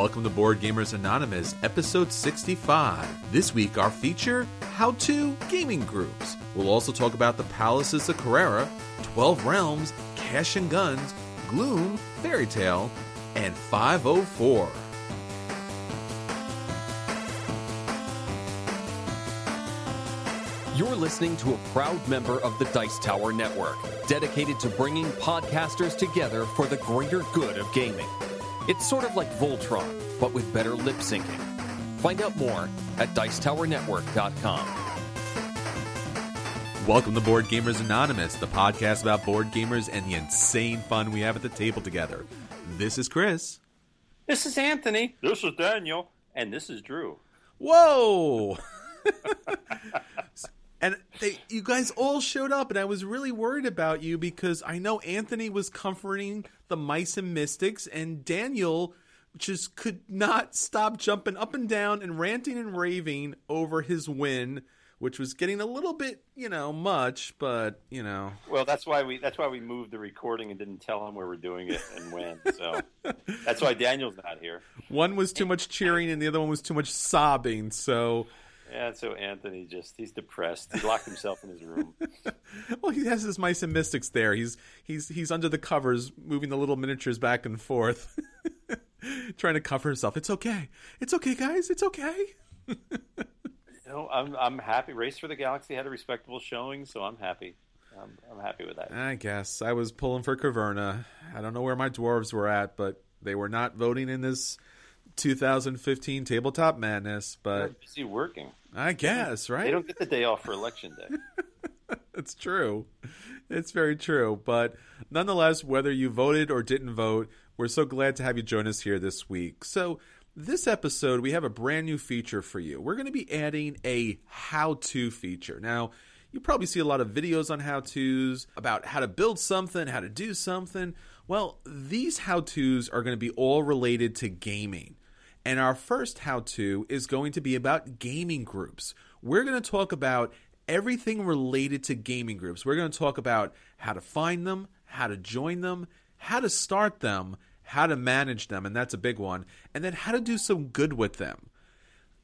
Welcome to Board Gamers Anonymous, episode 65. This week, our feature How To Gaming Groups. We'll also talk about the Palaces of Carrara, 12 Realms, Cash and Guns, Gloom, Fairy Tale, and 504. You're listening to a proud member of the Dice Tower Network, dedicated to bringing podcasters together for the greater good of gaming. It's sort of like Voltron, but with better lip syncing. Find out more at Dicetowernetwork.com. Welcome to Board Gamers Anonymous, the podcast about board gamers and the insane fun we have at the table together. This is Chris. This is Anthony. This is Daniel. And this is Drew. Whoa! and they, you guys all showed up, and I was really worried about you because I know Anthony was comforting the mice and mystics, and Daniel just could not stop jumping up and down and ranting and raving over his win, which was getting a little bit, you know, much, but you know. Well, that's why we that's why we moved the recording and didn't tell him where we're doing it and when. So that's why Daniel's not here. One was too much cheering, and the other one was too much sobbing. So yeah, so Anthony just he's depressed. He locked himself in his room. well, he has his mice and mystics there. He's he's he's under the covers, moving the little miniatures back and forth, trying to cover himself. It's okay. It's okay, guys. It's okay. you know, I'm I'm happy. Race for the Galaxy had a respectable showing, so I'm happy. I'm, I'm happy with that. I guess I was pulling for Caverna. I don't know where my dwarves were at, but they were not voting in this 2015 tabletop madness. But busy working. I guess, right? They don't get the day off for election day. it's true. It's very true. But nonetheless, whether you voted or didn't vote, we're so glad to have you join us here this week. So, this episode, we have a brand new feature for you. We're going to be adding a how to feature. Now, you probably see a lot of videos on how to's about how to build something, how to do something. Well, these how to's are going to be all related to gaming. And our first how to is going to be about gaming groups. We're going to talk about everything related to gaming groups. We're going to talk about how to find them, how to join them, how to start them, how to manage them, and that's a big one, and then how to do some good with them.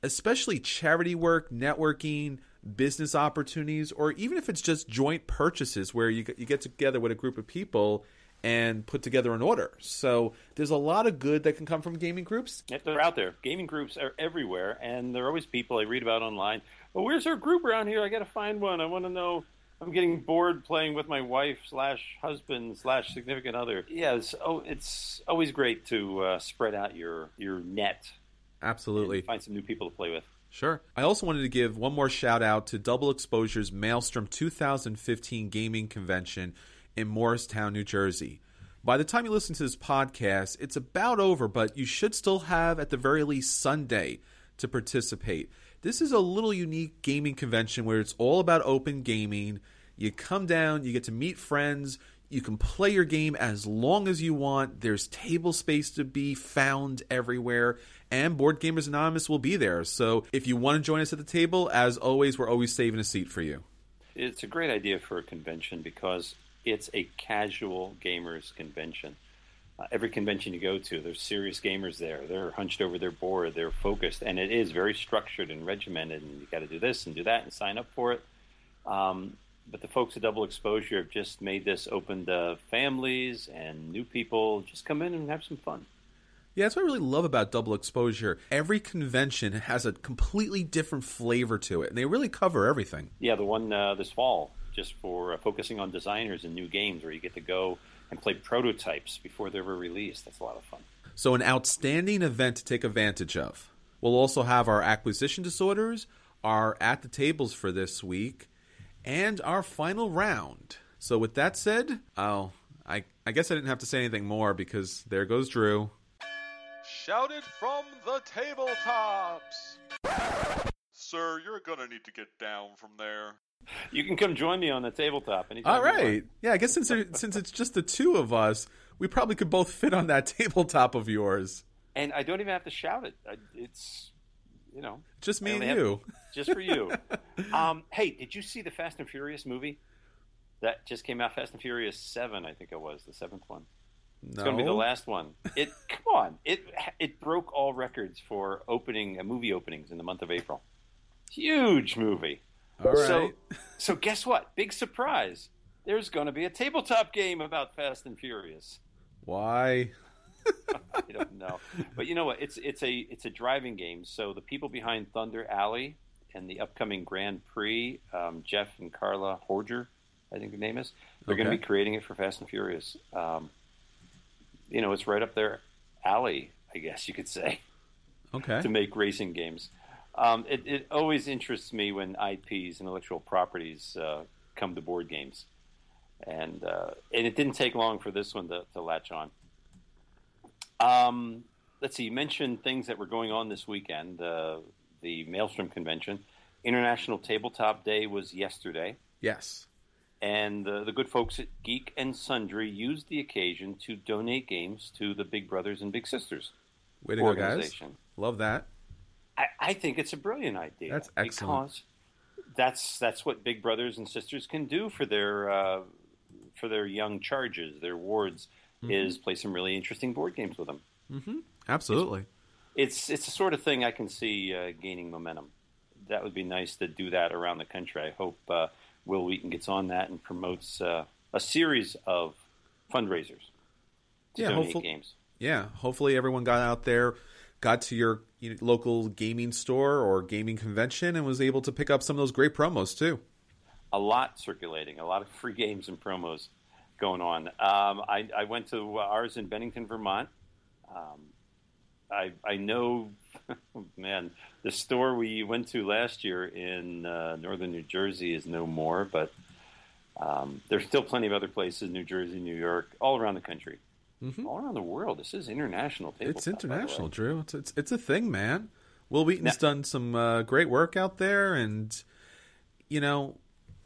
Especially charity work, networking, business opportunities, or even if it's just joint purchases where you, you get together with a group of people and put together an order. So there's a lot of good that can come from gaming groups. Yeah, they're out there. Gaming groups are everywhere, and there are always people I read about online. Well, where's our group around here? I got to find one. I want to know. I'm getting bored playing with my wife slash husband slash significant other. Yeah, it's, oh, it's always great to uh, spread out your your net Absolutely. Find some new people to play with. Sure. I also wanted to give one more shout out to Double Exposure's Maelstrom 2015 Gaming Convention in Morristown, New Jersey. By the time you listen to this podcast, it's about over, but you should still have, at the very least, Sunday to participate. This is a little unique gaming convention where it's all about open gaming. You come down, you get to meet friends, you can play your game as long as you want. There's table space to be found everywhere, and Board Gamers Anonymous will be there. So if you want to join us at the table, as always, we're always saving a seat for you. It's a great idea for a convention because it's a casual gamers convention. Uh, every convention you go to, there's serious gamers there. They're hunched over their board. They're focused, and it is very structured and regimented. And you got to do this and do that and sign up for it. Um, but the folks at Double Exposure have just made this open to families and new people. Just come in and have some fun. Yeah, that's what I really love about Double Exposure. Every convention has a completely different flavor to it, and they really cover everything. Yeah, the one uh, this fall, just for uh, focusing on designers and new games, where you get to go and play prototypes before they're ever released. That's a lot of fun. So, an outstanding event to take advantage of. We'll also have our acquisition disorders, our at the tables for this week, and our final round. So, with that said, I'll. I, I guess I didn't have to say anything more because there goes Drew. Shouted from the tabletops! Sir, you're gonna need to get down from there. You can come join me on the tabletop anytime. All you Yeah, I guess since there, since it's just the two of us, we probably could both fit on that tabletop of yours. And I don't even have to shout it. It's, you know, Just me and only have- you. just for you. um, hey, did you see the Fast and Furious movie that just came out? Fast and Furious Seven, I think it was the seventh one. It's going to be the last one. It come on, it it broke all records for opening uh, movie openings in the month of April. Huge movie. All right. So, so guess what? Big surprise. There's going to be a tabletop game about Fast and Furious. Why? I don't know, but you know what? It's it's a it's a driving game. So the people behind Thunder Alley and the upcoming Grand Prix, um, Jeff and Carla Horger, I think the name is, they're going to be creating it for Fast and Furious. Um, you know, it's right up their alley, I guess you could say, Okay. to make racing games. Um, it, it always interests me when IPs, intellectual properties, uh, come to board games, and uh, and it didn't take long for this one to, to latch on. Um, let's see. You mentioned things that were going on this weekend. Uh, the Maelstrom Convention, International Tabletop Day was yesterday, Yes. and uh, the good folks at Geek and Sundry used the occasion to donate games to the Big Brothers and Big Sisters Way to go, guys. organization. Love that. I, I think it's a brilliant idea. That's excellent. Because that's that's what big brothers and sisters can do for their uh, for their young charges, their wards, Mm-hmm. is play some really interesting board games with them. Absolutely. It's it's the sort of thing I can see uh, gaining momentum. That would be nice to do that around the country. I hope uh, Wil Wheaton gets on that and promotes uh, a series of fundraisers to Yeah, donate hopeful- games. Yeah. Hopefully, everyone got out there, got to your you know, local gaming store or gaming convention, and was able to pick up some of those great promos too. a lot circulating, a lot of free games and promos going on. Um, I, I went to ours in Bennington, Vermont. Um, I, I know, man, the store we went to last year in uh, northern New Jersey is no more, but um, there's still plenty of other places, New Jersey, New York, all around the country, all around the world. This is international. Mm-hmm. It's tabletop, by the way. international, Drew. It's, it's it's a thing, man. Wil Wheaton's done some uh, great work out there, and you know,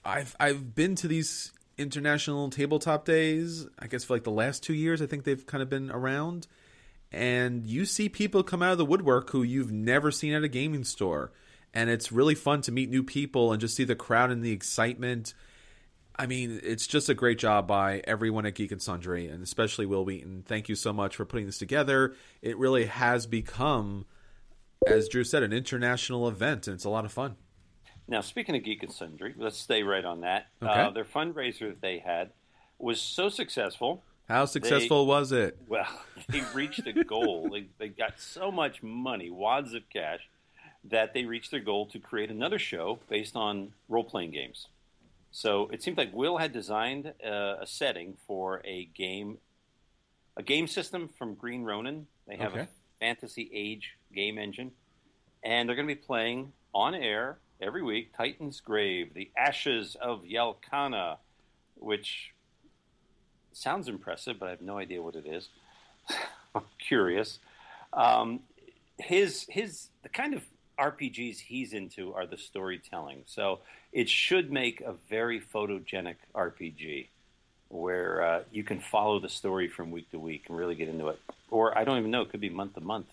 I've I've been to these international tabletop days. I guess for like the last two years, I think they've kind of been around, and you see people come out of the woodwork who you've never seen at a gaming store, and it's really fun to meet new people and just see the crowd and the excitement. I mean, it's just a great job by everyone at Geek and Sundry, and especially Wil Wheaton. Thank you so much for putting this together. It really has become, as Drew said, an international event, and it's a lot of fun. Now, speaking of Geek and Sundry, let's stay right on that. Okay. Uh, their fundraiser that they had was so successful. How successful was it? Well, they reached a goal. they, they got so much money, wads of cash, that they reached their goal to create another show based on role playing games. So it seemed like Wil had designed uh, a setting for a game, a game system from Green Ronin. They have Okay. a fantasy age game engine, and they're going to be playing on air every week. Titansgrave, The Ashes of Valkana, which sounds impressive, but I have no idea what it is. I'm curious. Um, his his the kind of RPGs he's into are the storytelling, so it should make a very photogenic RPG where uh, you can follow the story from week to week and really get into it. Or I don't even know; it could be month to month,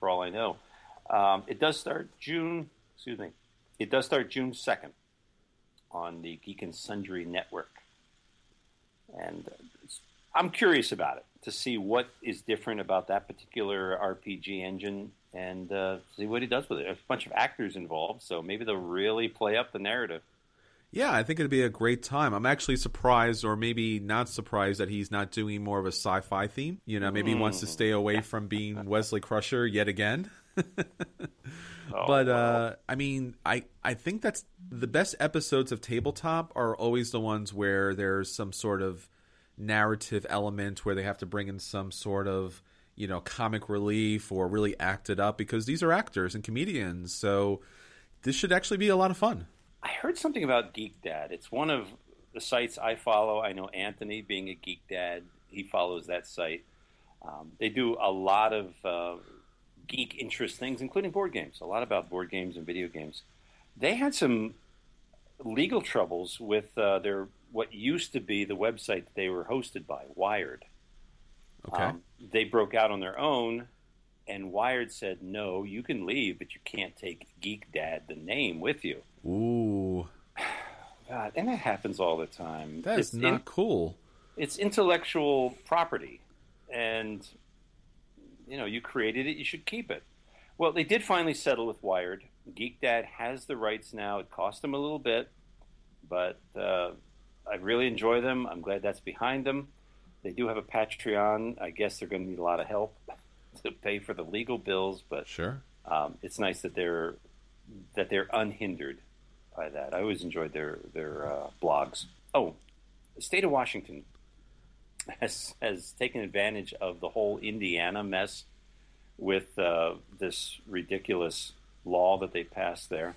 for all I know. Um, it does start June. Excuse me. It does start June second on the Geek and Sundry network, and I'm curious about it to see what is different about that particular RPG engine and uh, see what he does with it. There's a bunch of actors involved, so maybe they'll really play up the narrative. Yeah, I think it'd be a great time. I'm actually surprised, or maybe not surprised, that he's not doing more of a sci-fi theme. You know, maybe he wants to Hmm. stay away from being Wesley Crusher yet again. Oh, but uh, I mean, I I think that's the best episodes of Tabletop are always the ones where there's some sort of narrative element where they have to bring in some sort of you know comic relief or really act it up because these are actors and comedians. So this should actually be a lot of fun. I heard something about Geek Dad. It's one of the sites I follow. I know Anthony, being a Geek Dad, he follows that site. Um, they do a lot of uh, geek interest things, including board games. A lot about board games and video games. They had some legal troubles with uh, their what used to be the website that they were hosted by, Wired. Okay. Um, they broke out on their own, and Wired said, "No, you can leave, but you can't take Geek Dad the name with you." Ooh, God, and that happens all the time. that is It's not in- cool. it's intellectual property, and you know you created it, you should keep it. Well, they did finally settle with Wired. Geek Dad has the rights now. It cost them a little bit, but uh, I really enjoy them. I'm glad that's behind them. They do have a Patreon. I guess they're going to need a lot of help to pay for the legal bills, but Sure. um, it's nice that they're that they're unhindered by that. I always enjoyed their their uh, blogs. Oh, the state of Washington has has taken advantage of the whole Indiana mess with uh, this ridiculous law that they passed there,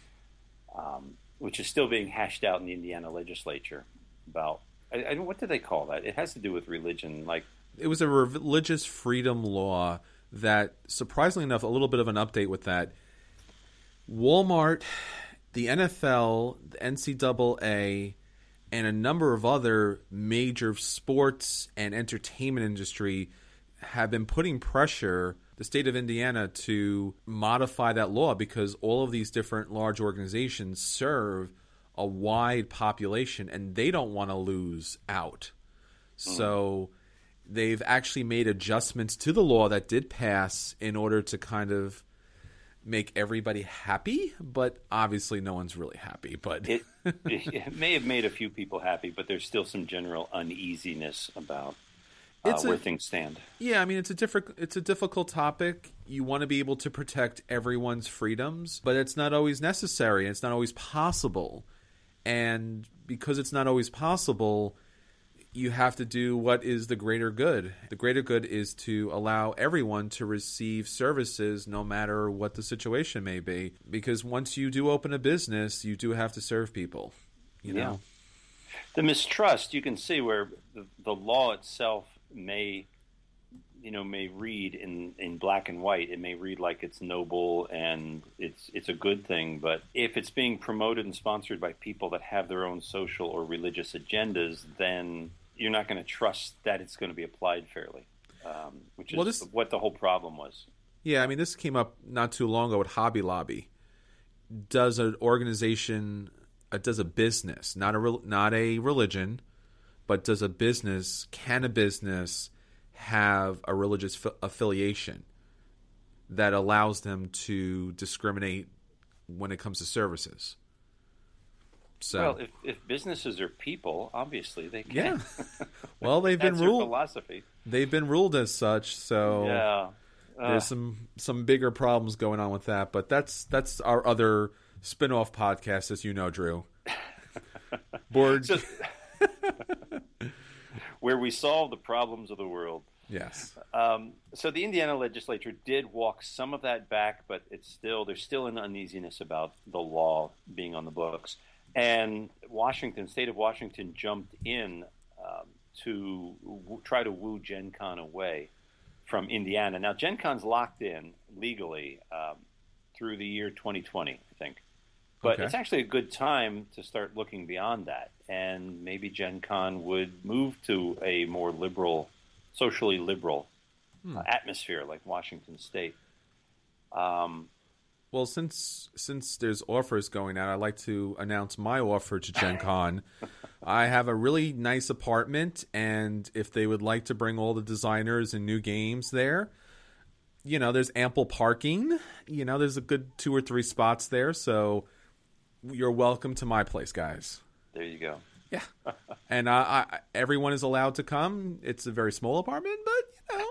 um, which is still being hashed out in the Indiana legislature about. I, I, what do they call that? It has to do with religion, like it was a religious freedom law that surprisingly enough a little bit of an update with that walmart the nfl the ncaa and a number of other major sports and entertainment industry have been putting pressure the state of indiana to modify that law because all of these different large organizations serve a wide population and they don't want to lose out so they've actually made adjustments to the law that did pass in order to kind of make everybody happy, but obviously no one's really happy. But it, it may have made a few people happy, but there's still some general uneasiness about uh, It's a- where things stand. yeah, I mean it's a different it's a difficult topic. You want to be able to protect everyone's freedoms, but it's not always necessary. It's not always possible. And because it's not always possible, you have to do what is the greater good. The greater good is to allow everyone to receive services no matter what the situation may be. Because once you do open a business, you do have to serve people. You know? The mistrust you can see where the, the law itself may, you know, may read in, in black and white. It may read like it's noble and it's it's a good thing, but if it's being promoted and sponsored by people that have their own social or religious agendas, then you're not going to trust that it's going to be applied fairly, um, which is Well, this- what the whole problem was. Yeah, I mean, this came up not too long ago with Hobby Lobby. Does an organization, uh, does a business, not a rel- not a religion, but does a business, can a business have a religious f- affiliation that allows them to discriminate when it comes to services? So, Well, if, if businesses are people, obviously they can. yeah. Well, they've been ruled. philosophy. They've been ruled as such. So Yeah. Uh, there's some some bigger problems going on with that but that's that's our other spin-off podcast as you know drew board So- where we solve the problems of the world. Yes. Um, so the Indiana legislature did walk some of that back, but it's still there's still an uneasiness about the law being on the books. And Washington, state of Washington, jumped in um, to w- try to woo Gen Con away from Indiana. Now Gen Con's locked in legally um, through the year 2020, I think. But Okay. it's actually a good time to start looking beyond that, and maybe Gen Con would move to a more liberal, socially liberal uh, atmosphere like Washington State. Um, Well, since since there's offers going out, I'd like to announce my offer to Gen Con. I have a really nice apartment, and if they would like to bring all the designers and new games there, you know, there's ample parking. You know, there's a good two or three spots there, so you're welcome to my place, guys. there you go. Yeah, and I, I, everyone is allowed to come. It's a very small apartment, but you know,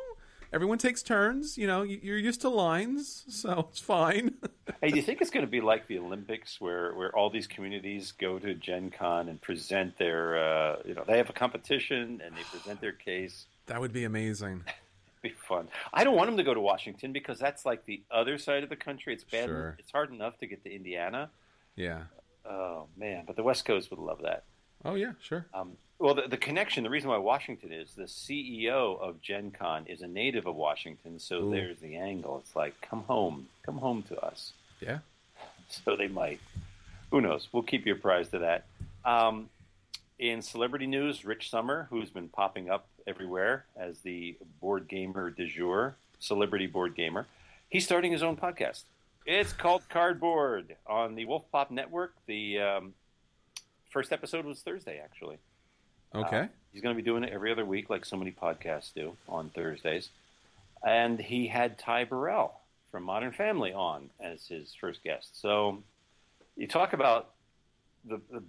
everyone takes turns. You know, you- you're used to lines, so it's fine. Hey, do you think it's going to be like the Olympics, where, where all these communities go to Gen Con and present their, uh, you know, they have a competition and they present their case? that would be amazing. be fun. I don't want them to go to Washington because that's like the other side of the country. It's bad. Sure. It's hard enough to get to Indiana. Yeah. Oh man, but the West Coast would love that. Oh yeah, sure. Um, well, the, the connection, the reason why Washington is the CEO of Gen Con is a native of Washington, so Ooh. there's the angle. It's like, come home, come home to us. Yeah. So they might. Who knows? We'll keep you apprised of that. Um, in celebrity news, Rich Sommer, who's been popping up everywhere as the board gamer du jour, celebrity board gamer, he's starting his own podcast. It's called Cardboard on the Wolfpop Network. The um, first episode was Thursday, actually. Okay. Uh, he's going to be doing it every other week, like so many podcasts do on Thursdays. And he had Ty Burrell from Modern Family on as his first guest. So you talk about the, the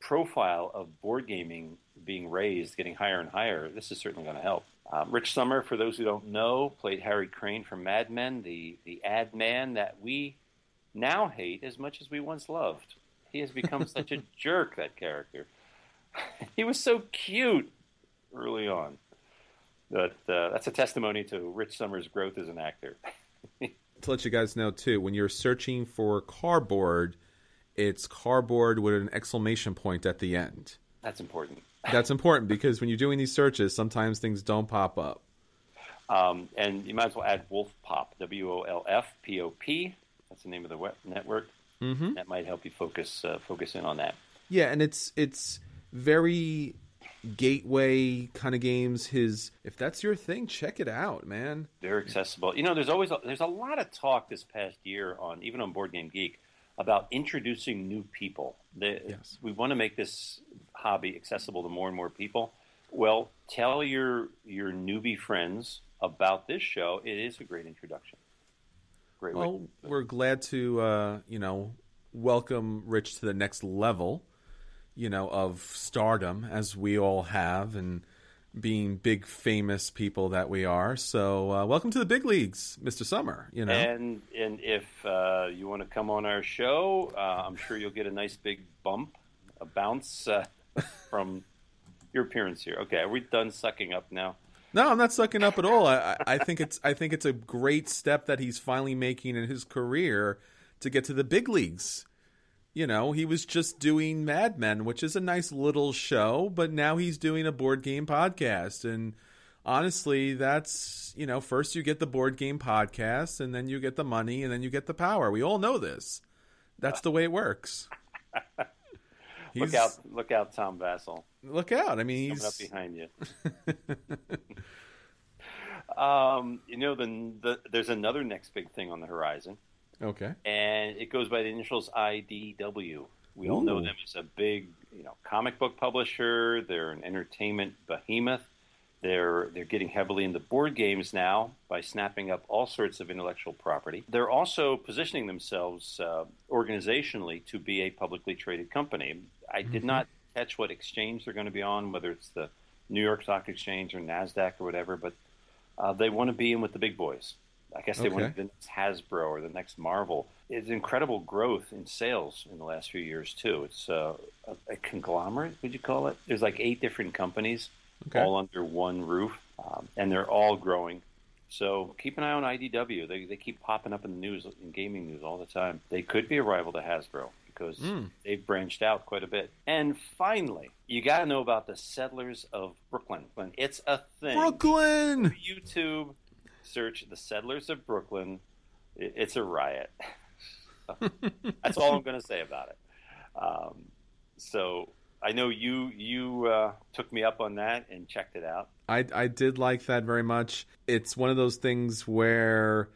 profile of board gaming being raised, getting higher and higher. This is certainly going to help. Um, Rich Sommer, for those who don't know, played Harry Crane from Mad Men, the, the ad man that we now hate as much as we once loved. He has become such a jerk, that character. he was so cute early on. But uh, that's a testimony to Rich Sommer's growth as an actor. To let you guys know too, when you're searching for cardboard, it's cardboard with an exclamation point at the end. That's important. That's important because when you're doing these searches, sometimes things don't pop up. Um, and you might as well add Wolf Pop, W O L F P O P. That's the name of the web network. Mm-hmm. That might help you focus uh, focus in on that. Yeah, and it's it's very gateway kind of games. His if that's your thing, check it out, man. They're accessible. You know, there's always a, there's a lot of talk this past year on even on Board Game Geek about introducing new people. The, Yes. We want to make this hobby accessible to more and more people. Well, tell your your newbie friends about this show. It is a great introduction. Great way. Well, we're glad to uh, you know welcome Rich to the next level, you know, of stardom as we all have, and being big famous people that we are. So, uh, welcome to the big leagues, Mister Sommer. You know, And and if uh, you want to come on our show, uh, I'm sure you'll get a nice big bump, a bounce uh, from your appearance here. Okay, are we done sucking up now? No, I'm not sucking up at all. I, I think it's I think it's a great step that he's finally making in his career to get to the big leagues. You know, he was just doing Mad Men, which is a nice little show, but now he's doing a board game podcast. And honestly, that's, you know, first you get the board game podcast, and then you get the money, and then you get the power. We all know this. That's the way it works. Look out! Look out, Tom Vasel Look out. I mean, he's coming up behind you. um, you know, the, the there's another next big thing on the horizon. Okay. and it goes by the initials IDW. We all know them as a big, you know, comic book publisher. They're an entertainment behemoth. They're they're getting heavily into board games now by snapping up all sorts of intellectual property. They're also positioning themselves uh, organizationally to be a publicly traded company. I did not catch what exchange they're going to be on, whether it's the New York Stock Exchange or Nasdaq or whatever, but uh, they want to be in with the big boys. I guess they want Okay. to be the next Hasbro or the next Marvel. It's incredible growth in sales in the last few years too. It's uh, a, a conglomerate, would you call it? There's like eight different companies Okay. all under one roof, um, and they're all growing. So keep an eye on IDW. They, they keep popping up in the news, in gaming news all the time. They could be a rival to Hasbro because they've branched out quite a bit. And finally, you got to know about the Settlers of Brooklyn. It's a thing. Brooklyn. YouTube, search the Settlers of Brooklyn. It's a riot. That's all I'm going to say about it. Um, so I know you you uh, took me up on that and checked it out. I I did like that very much. It's one of those things where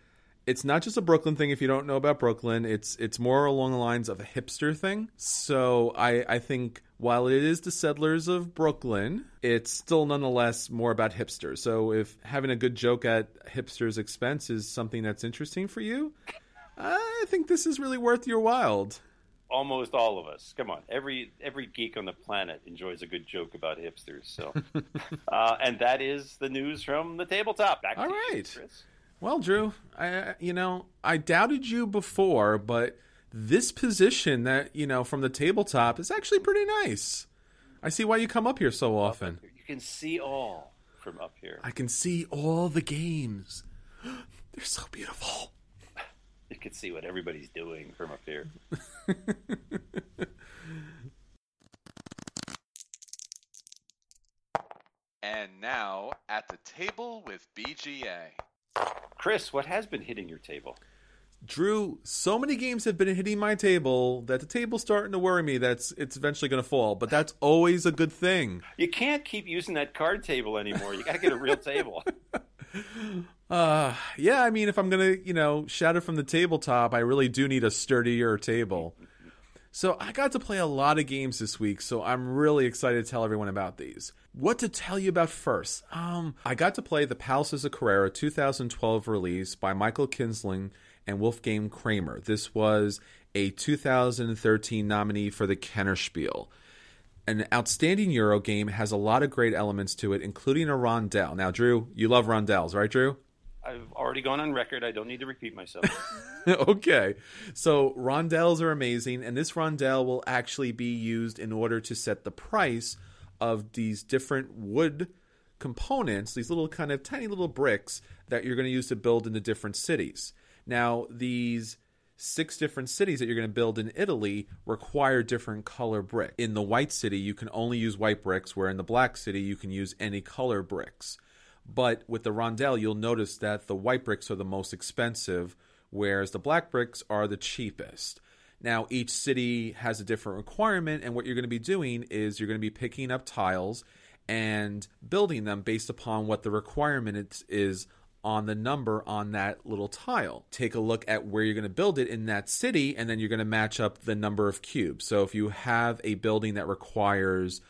it's not just a Brooklyn thing if you don't know about Brooklyn. It's it's more along the lines of a hipster thing. So I I think while it is the settlers of Brooklyn, it's still nonetheless more about hipsters. So if having a good joke at hipsters' expense is something that's interesting for you, I think this is really worth your while. Almost all of us. Come on, every every geek on the planet enjoys a good joke about hipsters. So, uh, and that is the news from the tabletop. Back All to you. Chris. Well, Drew, I you know I doubted you before, but this position that you know from the tabletop is actually pretty nice. I see why you come up here so often. You can see all from up here. I can see all the games. They're so beautiful. You can see what everybody's doing from up here. And now, at the table with BGA. Chris, what has been hitting your table? Drew, so many games have been hitting my table that the table's starting to worry me that it's, it's eventually going to fall, but that's always a good thing. You can't keep using that card table anymore. You got to get a real table. Uh, yeah, I mean, if I'm to, you know, shout it from the tabletop, I really do need a sturdier table. So I got to play a lot of games this week, so I'm really excited to tell everyone about these. What to tell you about first? Um, I got to play The Palaces of Carrara 2012 release by Michael Kiesling and Wolfgang Kramer. This was a 2013 nominee for the Kennerspiel. An outstanding Euro game has a lot of great elements to it, including a rondelle. Now, Drew, you love rondelles, right, Drew? I've already gone on record. I don't need to repeat myself. okay. So rondelles are amazing, and this rondelle will actually be used in order to set the price of these different wood components, these little kind of tiny little bricks that you're going to use to build into different cities. Now, these six different cities that you're going to build in Italy require different color brick. In the white city, you can only use white bricks, where in the black city, you can use any color bricks. But with the rondelle, you'll notice that the white bricks are the most expensive, whereas the black bricks are the cheapest. Now, each city has a different requirement, and what you're going to be doing is you're going to be picking up tiles and building them based upon what the requirement is on the number on that little tile. Take a look at where you're going to build it in that city, and then you're going to match up the number of cubes. So if you have a building that requires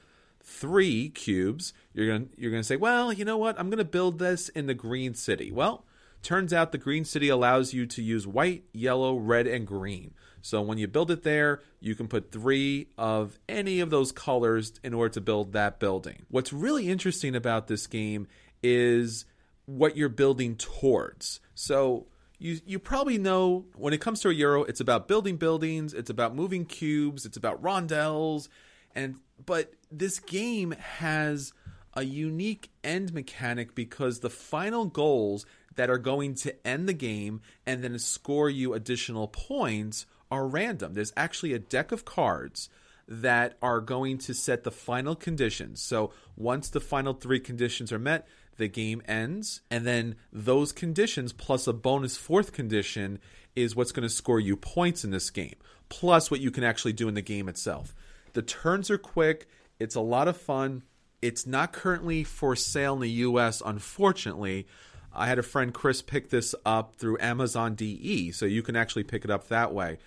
three cubes, you're gonna you're gonna say, well, you know what? I'm gonna build this in the green city. Well, turns out the green city allows you to use white, yellow, red, and green. So when you build it there, you can put three of any of those colors in order to build that building. What's really interesting about this game is what you're building towards. So you you probably know when it comes to a euro, it's about building buildings, it's about moving cubes, it's about rondelles, and but this game has a unique end mechanic because the final goals that are going to end the game and then score you additional points are random. There's actually a deck of cards that are going to set the final conditions. So once the final three conditions are met, the game ends, and then those conditions plus a bonus fourth condition is what's going to score you points in this game, plus what you can actually do in the game itself. The turns are quick, it's a lot of fun. It's not currently for sale in the US, unfortunately. I had a friend Chris pick this up through Amazon DE, so you can actually pick it up that way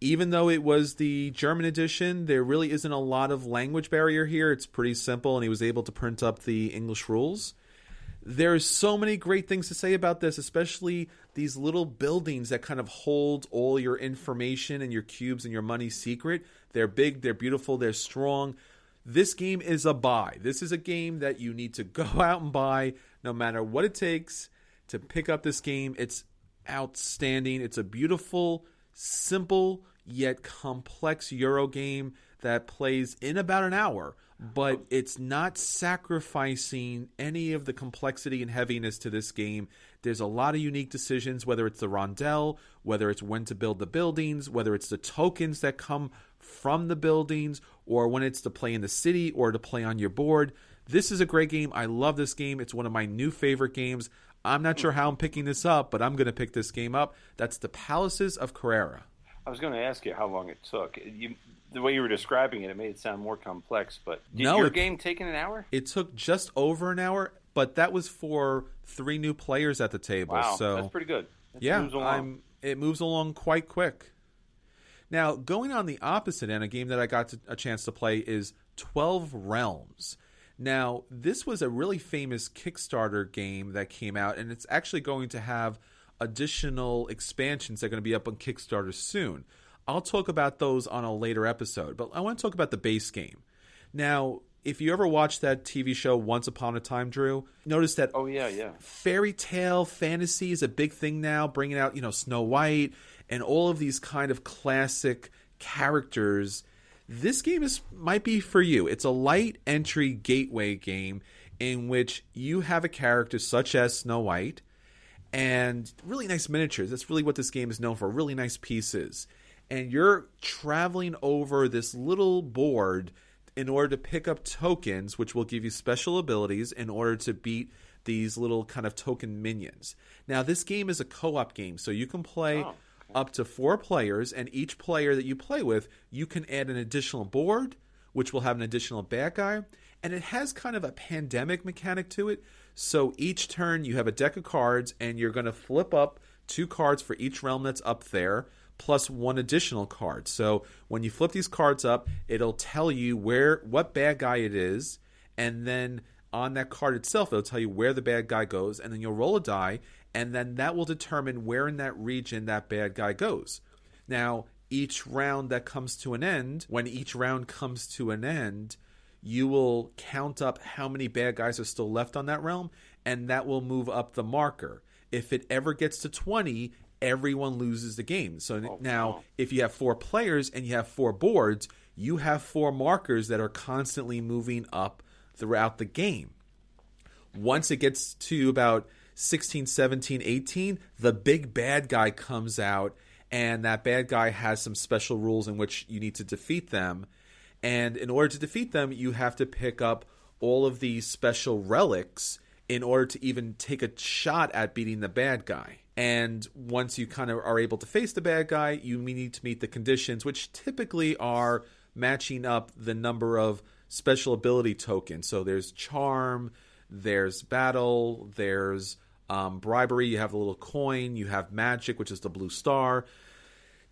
even though it was the German edition, there really isn't a lot of language barrier here. It's pretty simple, and he was able to print up the English rules. There's so many great things to say about this, especially these little buildings that kind of hold all your information and your cubes and your money secret. They're big, they're beautiful, they're strong. This game is a buy. This is a game that you need to go out and buy no matter what it takes to pick up this game. It's outstanding. It's a beautiful, simple yet complex Euro game that plays in about an hour, but it's not sacrificing any of the complexity and heaviness to this game. There's a lot of unique decisions, whether it's the rondel, whether it's when to build the buildings, whether it's the tokens that come from the buildings, or when it's to play in the city or to play on your board. This is a great game. I love this game. It's one of my new favorite games. I'm not sure how I'm picking this up, but I'm going to pick this game up. That's the Palaces of Carrara. I was going to ask you how long it took. You, the way you were describing it, it made it sound more complex. But did No, your it- game take an hour? It took just over an hour, but that was for three new players at the table. Wow, so that's pretty good. That yeah, moves along. I'm. It moves along quite quick. Now, going on the opposite end, a game that I got to, a chance to play is Twelve Realms. Now, this was a really famous Kickstarter game that came out, and it's actually going to have additional expansions that are going to be up on Kickstarter soon. I'll talk about those on a later episode, but I want to talk about the base game. Now, if you ever watched that TV show Once Upon a Time, Drew, notice that oh yeah, yeah. fairy tale fantasy is a big thing now, bringing out, you know, Snow White and all of these kind of classic characters. This game is might be for you. It's a light entry gateway game in which you have a character such as Snow White and really nice miniatures. That's really what this game is known for, really nice pieces. And you're traveling over this little board in order to pick up tokens, which will give you special abilities in order to beat these little kind of token minions. Now, this game is a co op game, so you can play Oh, up to four players, and each player that you play with, you can add an additional board, which will have an additional bad guy. And it has kind of a pandemic mechanic to it. So each turn, you have a deck of cards, and you're going to flip up two cards for each realm that's up there plus one additional card. So when you flip these cards up, it'll tell you where what bad guy it is, and then on that card itself, it'll tell you where the bad guy goes, and then you'll roll a die, and then that will determine where in that region that bad guy goes. Now, each round that comes to an end, when each round comes to an end, you will count up how many bad guys are still left on that realm, and that will move up the marker. If it ever gets to 20, everyone loses the game. So oh, now, wow. if you have four players and you have four boards, you have four markers that are constantly moving up throughout the game. Once it gets to about 16, 17, 18, the big bad guy comes out, and that bad guy has some special rules in which you need to defeat them. And in order to defeat them, you have to pick up all of these special relics in order to even take a shot at beating the bad guy. And once you kind of are able to face the bad guy, you need to meet the conditions, which typically are matching up the number of special ability tokens. So there's charm, there's battle, there's um, bribery, you have the little coin, you have magic, which is the blue star.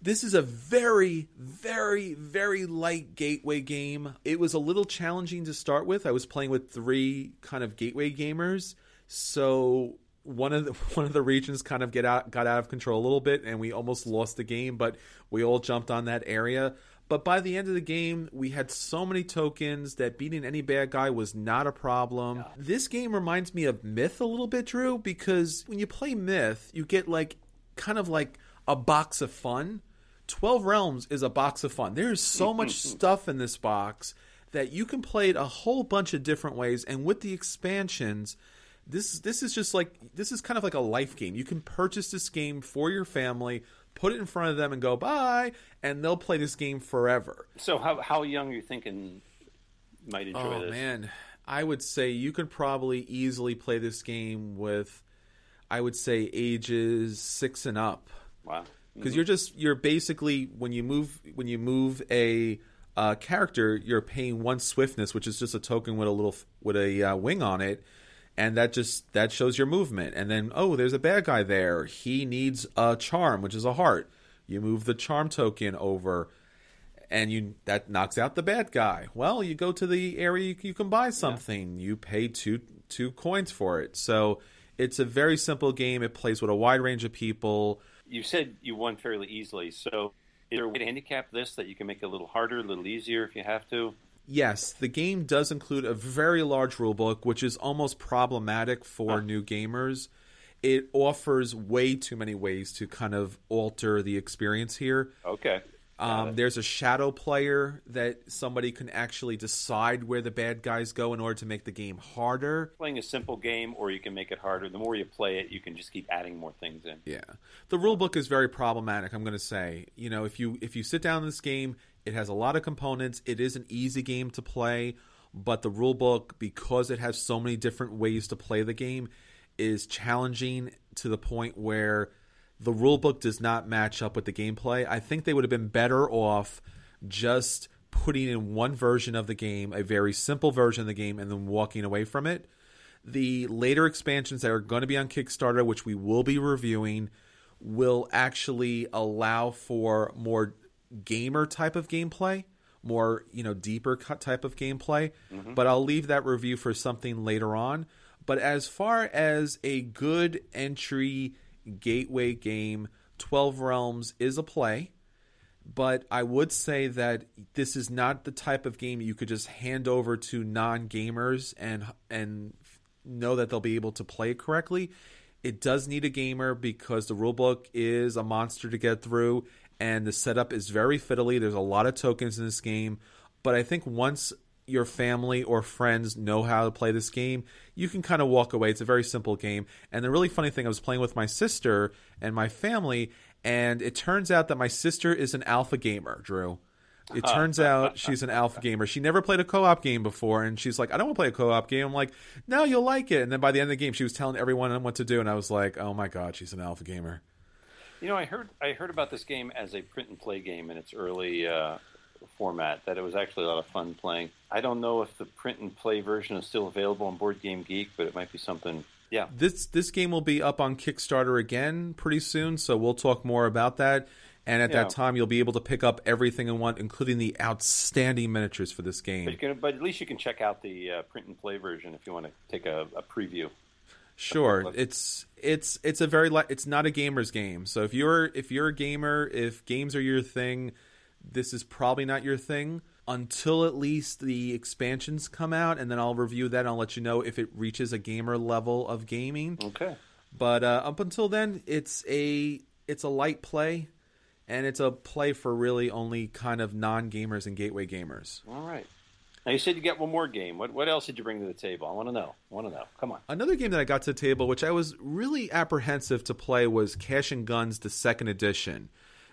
This is a very, very, very light gateway game. It was a little challenging to start with. I was playing with three kind of gateway gamers, so one of the one of the regions kind of get out got out of control a little bit, and we almost lost the game. But we all jumped on that area. But by the end of the game, we had so many tokens that beating any bad guy was not a problem. This game reminds me of Myth a little bit, Drew, because when you play Myth, you get like kind of like a box of fun. 12 Realms is a box of fun. There's so much stuff in this box that you can play it a whole bunch of different ways and with the expansions this this is just like this is kind of like a life game. You can purchase this game for your family, put it in front of them and go bye and they'll play this game forever. So how how young are you thinking might enjoy this? Oh this? man, I would say you could probably easily play this game with I would say ages 6 and up Wow. because you're just you're basically when you move when you move a uh, character you're paying one swiftness which is just a token with a little with a uh, wing on it and that just that shows your movement. And then oh there's a bad guy there. He needs a charm which is a heart. You move the charm token over and you that knocks out the bad guy. Well you go to the area you, you can buy something. You pay two two coins for it. So it's a very simple game. It plays with a wide range of people. You said you won fairly easily. So is there a way to handicap this that you can make it a little harder, a little easier if you have to? Yes, the game does include a very large rulebook, which is almost problematic for new gamers. It offers way too many ways to kind of alter the experience here. Okay. Um, there's a shadow player that somebody can actually decide where the bad guys go in order to make the game harder. Playing a simple game, or you can make it harder. The more you play it, you can just keep adding more things in. Yeah, the rule book is very problematic. I'm going to say, you know, if you if you sit down in this game, it has a lot of components. It is an easy game to play, but the rule book, because it has so many different ways to play the game, is challenging to the point where the rule book does not match up with the gameplay. I think they would have been better off just putting in one version of the game, a very simple version of the game, and then walking away from it. The later expansions that are going to be on Kickstarter, which we will be reviewing, will actually allow for more gamer type of gameplay, more you know deeper cut type of gameplay. Mm-hmm. But I'll leave that review for something later on. But as far as a good entry gateway game. 12 Realms is a play, but I would say that this is not the type of game you could just hand over to non-gamers and and know that they'll be able to play it correctly. It does need a gamer because the rulebook is a monster to get through and the setup is very fiddly. There's a lot of tokens in this game, but I think once your family or friends know how to play this game, you can kind of walk away. It's a very simple game. And the really funny thing, I was playing with my sister and my family, and it turns out that my sister is an alpha gamer, Drew. It turns out she's an alpha gamer. She never played a co-op game before, and she's like, "I don't want to play a co-op game." I'm like, "No, you'll like it." And then by the end of the game, she was telling everyone what to do, and I was like, "Oh my god, she's an alpha gamer." You know, I heard I heard about this game as a print and play game in its early uh, format that it was actually a lot of fun playing. I don't know if the print and play version is still available on Board Game Geek, but it might be something. Yeah, this this game will be up on Kickstarter again pretty soon, so we'll talk more about that. And at yeah. that time, you'll be able to pick up everything in one, including the outstanding miniatures for this game. But, can, but at least you can check out the uh, print and play version if you want to take a, a preview. Sure, it's it's it's a very it's not a gamer's game. So if you're if you're a gamer, if games are your thing, this is probably not your thing until at least the expansions come out, and then I'll review that. and I'll let you know if it reaches a gamer level of gaming. Okay. But uh, up until then, it's a it's a light play, and it's a play for really only kind of non gamers and gateway gamers. All right. Now you said you get one more game. What what else did you bring to the table? I want to know. I want to know. Come on. Another game that I got to the table, which I was really apprehensive to play, was Cash and Guns, the second edition.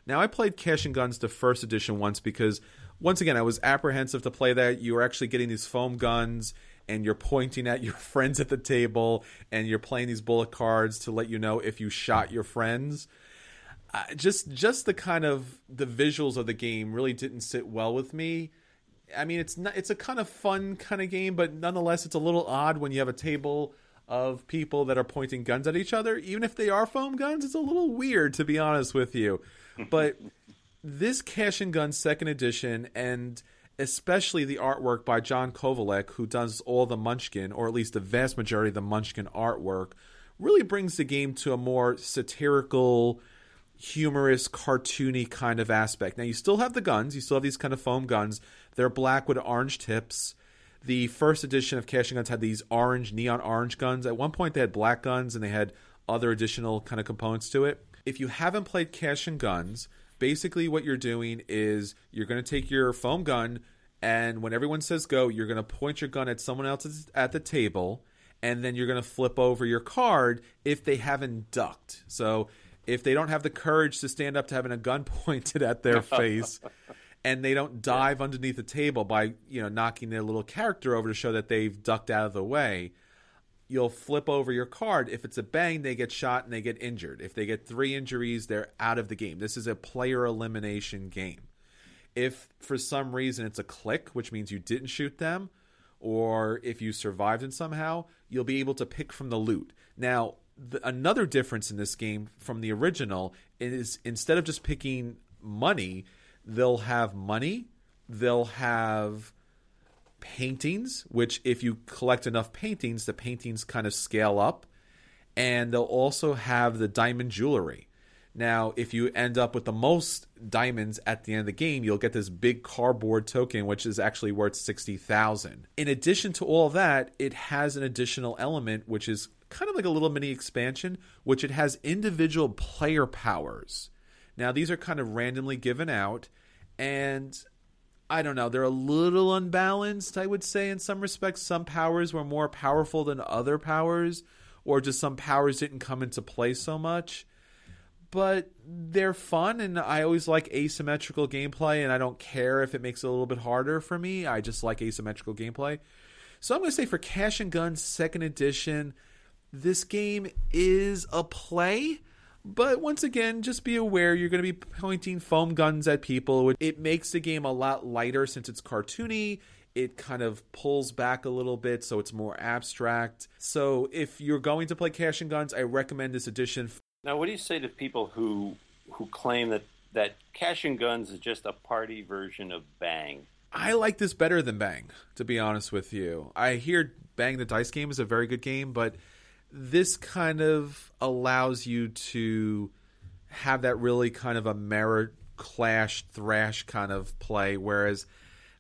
Now, I played Cash and Guns the first edition once because, once again, I was apprehensive to play that. You were actually getting these foam guns and you're pointing at your friends at the table and you're playing these bullet cards to let you know if you shot your friends. Uh, just just the kind of the visuals of the game really didn't sit well with me. I mean, it's not it's a kind of fun kind of game, but nonetheless, it's a little odd when you have a table of people that are pointing guns at each other, even if they are foam guns. It's a little weird, to be honest with you but this Cash and Gun second edition and especially the artwork by John Kovalic, who does all the Munchkin, or at least the vast majority of the Munchkin artwork, really brings the game to a more satirical, humorous, cartoony kind of aspect. Now, you still have the guns, you still have these kind of foam guns. They're black with orange tips. The first edition of Cash and Guns had these orange, neon orange guns. At one point, they had black guns and they had other additional kind of components to it if you haven't played Cash and Guns, basically what you're doing is you're going to take your foam gun and when everyone says go, you're going to point your gun at someone else at the table and then you're going to flip over your card if they haven't ducked. So if they don't have the courage to stand up to having a gun pointed at their face and they don't dive underneath the table by, you know, knocking their little character over to show that they've ducked out of the way, you'll flip over your card. If it's a bang, they get shot and they get injured. If they get three injuries, they're out of the game. This is a player elimination game. If for some reason it's a click, which means you didn't shoot them, or if you survived in somehow, you'll be able to pick from the loot. Now, the, another difference in this game from the original is instead of just picking money, they'll have money, they'll have paintings, which if you collect enough paintings, the paintings kind of scale up. And they'll also have the diamond jewelry. Now, if you end up with the most diamonds at the end of the game, you'll get this big cardboard token, which is actually worth 60,000. In addition to all that, it has an additional element, which is kind of like a little mini expansion, which it has individual player powers. Now, these are kind of randomly given out, and I don't know, they're a little unbalanced, I would say, in some respects. Some powers were more powerful than other powers, or just some powers didn't come into play so much. But they're fun, and I always like asymmetrical gameplay, and I don't care if it makes it a little bit harder for me. I just like asymmetrical gameplay. So I'm going to say for Cash and Guns Second Edition, this game is a play but once again, just be aware you're going to be pointing foam guns at people. It makes the game a lot lighter since it's cartoony. It kind of pulls back a little bit, so it's more abstract. So if you're going to play Cash and Guns, I recommend this edition. Now, what do you say to people who who claim that that Cash and Guns is just a party version of Bang? I like this better than Bang, to be honest with you. I hear Bang the Dice game is a very good game, but this kind of allows you to have that really kind of a mirror clash thrash kind of play whereas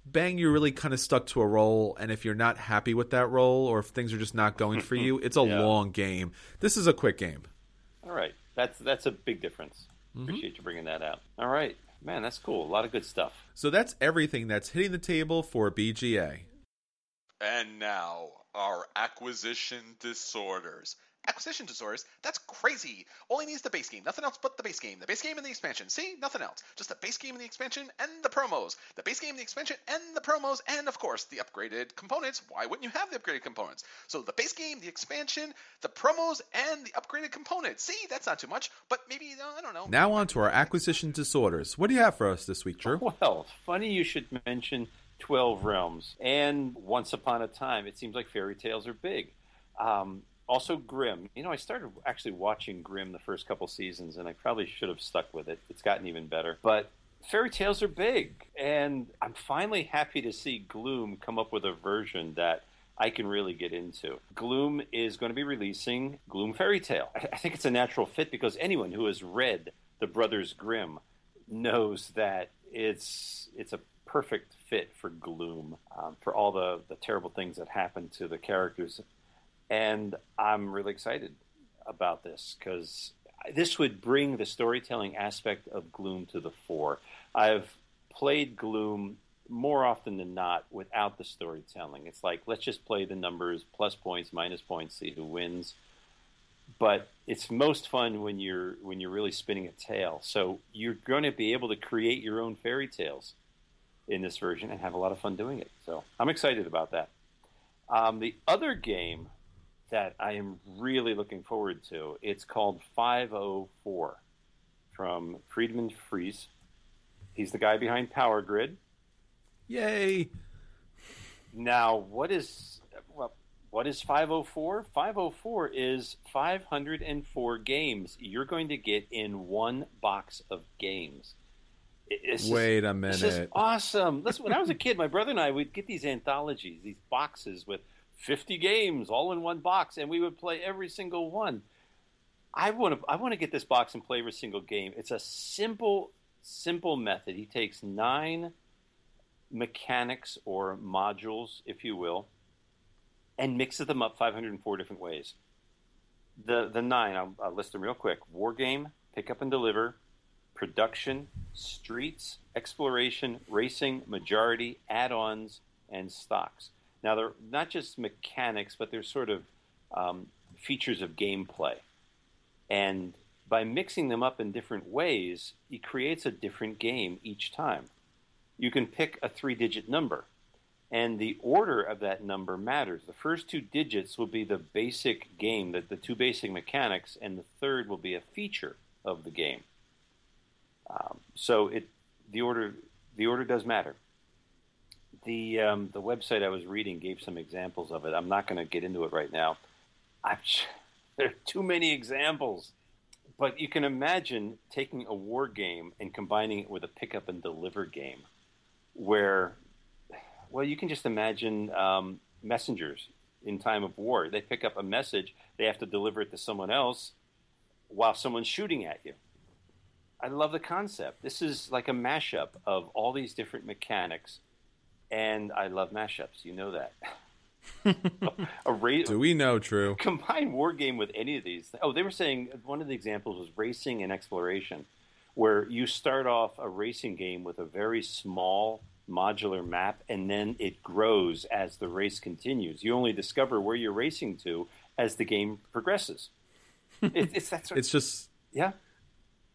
bang you're really kind of stuck to a role and if you're not happy with that role or if things are just not going for you it's a yeah. long game. This is a quick game. All right. That's that's a big difference. Mm-hmm. appreciate you bringing that out. All right. Man that's cool. A lot of good stuff. So that's everything that's hitting the table for bga and now are acquisition disorders. Acquisition disorders? That's crazy. Only needs the base game. Nothing else but the base game. The base game and the expansion. See? Nothing else. Just the base game and the expansion and the promos. The base game, the expansion, and the promos, and of course the upgraded components. Why wouldn't you have the upgraded components? So the base game, the expansion, the promos, and the upgraded components. See? That's not too much, but maybe, uh, I don't know. Now on to our acquisition disorders. What do you have for us this week, Drew? Well, funny you should mention 12 Realms. And Once Upon a Time, it seems like fairy tales are big. Um, also, Grimm. You know, I started actually watching Grimm the first couple seasons, and I probably should have stuck with it. It's gotten even better. But fairy tales are big, and I'm finally happy to see Gloom come up with a version that I can really get into. Gloom is going to be releasing Gloom Fairy Tale. I think it's a natural fit because anyone who has read the Brothers Grimm knows that it's it's a perfect fit for Gloom, um, for all the, the terrible things that happen to the characters. And I'm really excited about this because this would bring the storytelling aspect of Gloom to the fore. I've played Gloom more often than not without the storytelling. It's like, let's just play the numbers, plus points, minus points, see who wins. But it's most fun when you're when you're really spinning a tale. So you're going to be able to create your own fairy tales in this version and have a lot of fun doing it. So I'm excited about that. Um, the other game that I am really looking forward to, it's called 504 from Friedemann Friese. He's the guy behind Power Grid. Yay! Now, what is well, what is 504? 504 is 504 games you're going to get in one box of games. It's Wait a minute. It's just awesome. Listen, when I was a kid, my brother and I would get these anthologies, these boxes with 50 games all in one box, and we would play every single one. I want to I want to get this box and play every single game. It's a simple simple method. He takes nine mechanics or modules, if you will, and mixes them up 504 different ways. The the nine, I'll, I'll list them real quick: War game, pick up and deliver, production, streets, exploration, racing, majority, add ons, and stocks. Now, they're not just mechanics, but they're sort of um, features of gameplay. And by mixing them up in different ways, it creates a different game each time. You can pick a three digit number, and the order of that number matters. The first two digits will be the basic game, the, the two basic mechanics, and the third will be a feature of the game. Um, so it the order the order does matter. The um, the website I was reading gave some examples of it. I'm not going to get into it right now. I'm, there are too many examples, but you can imagine taking a war game and combining it with a pick up and deliver game, where, well, you can just imagine um, messengers in time of war. They pick up a message, they have to deliver it to someone else while someone's shooting at you. I love the concept. This is like a mashup of all these different mechanics, and I love mashups. You know that. a ra- Do we know? True. Combine war game with any of these. Oh, they were saying one of the examples was racing and exploration. where you start off a racing game with a very small modular map, and then it grows as the race continues. You only discover where you're racing to as the game progresses. It, it's that's It's just yeah.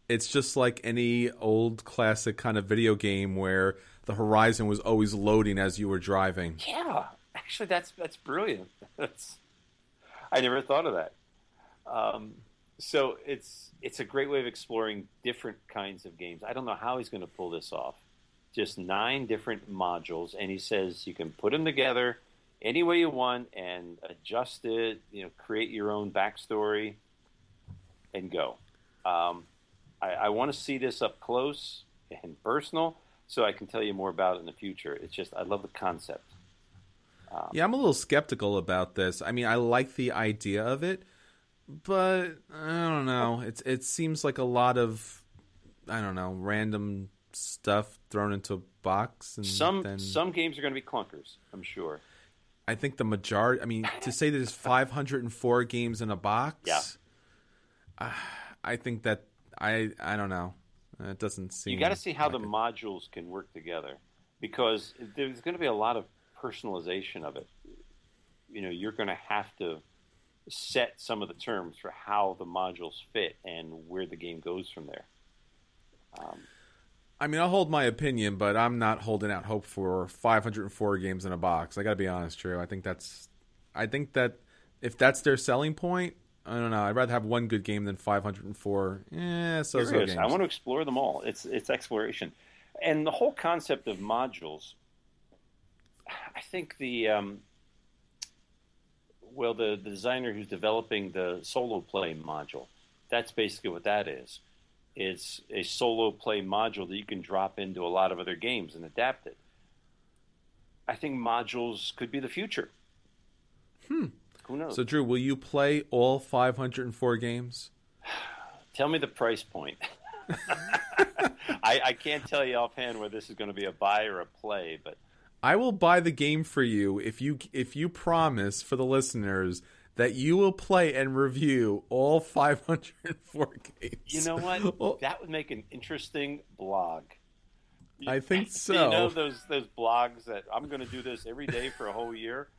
It's just like any old classic kind of video game where the horizon was always loading as you were driving. Yeah, actually, that's that's brilliant. That's I never thought of that. Um, so it's it's a great way of exploring different kinds of games. I don't know how he's going to pull this off. Just nine different modules, and he says you can put them together any way you want and adjust it. You know, create your own backstory, and go. Um, I, I want to see this up close and personal, so I can tell you more about it in the future. It's just I love the concept. Yeah, I'm a little skeptical about this. I mean, I like the idea of it, but I don't know. It's it seems like a lot of I don't know, random stuff thrown into a box and Some then some games are going to be clunkers, I'm sure. I think the majority I mean, to say that there's 504 games in a box. Yeah. uh, I think that I I don't know. It doesn't seem You got to see how like the it. modules can work together because there's going to be a lot of personalization of it. You know, you're going to have to set some of the terms for how the modules fit and where the game goes from there. Um, I mean, I'll hold my opinion, but I'm not holding out hope for 504 games in a box. I got to be honest, Drew. I think that's, I think that if that's their selling point, I don't know. I'd rather have one good game than 504. Yeah, so so games. I want to explore them all. It's it's exploration, and the whole concept of modules. I think the um, well, the, the designer who's developing the solo play module, that's basically what that is. It's a solo play module that you can drop into a lot of other games and adapt it. I think modules could be the future. Hmm. Who knows? So, Drew, will you play all 504 games? Tell me the price point. I, I can't tell you offhand whether this is going to be a buy or a play, but I will buy the game for you if you if you promise for the listeners that you will play and review all 504 games. you know what? Well, that would make an interesting blog. I think so. You know those those blogs that I'm going to do this every day for a whole year,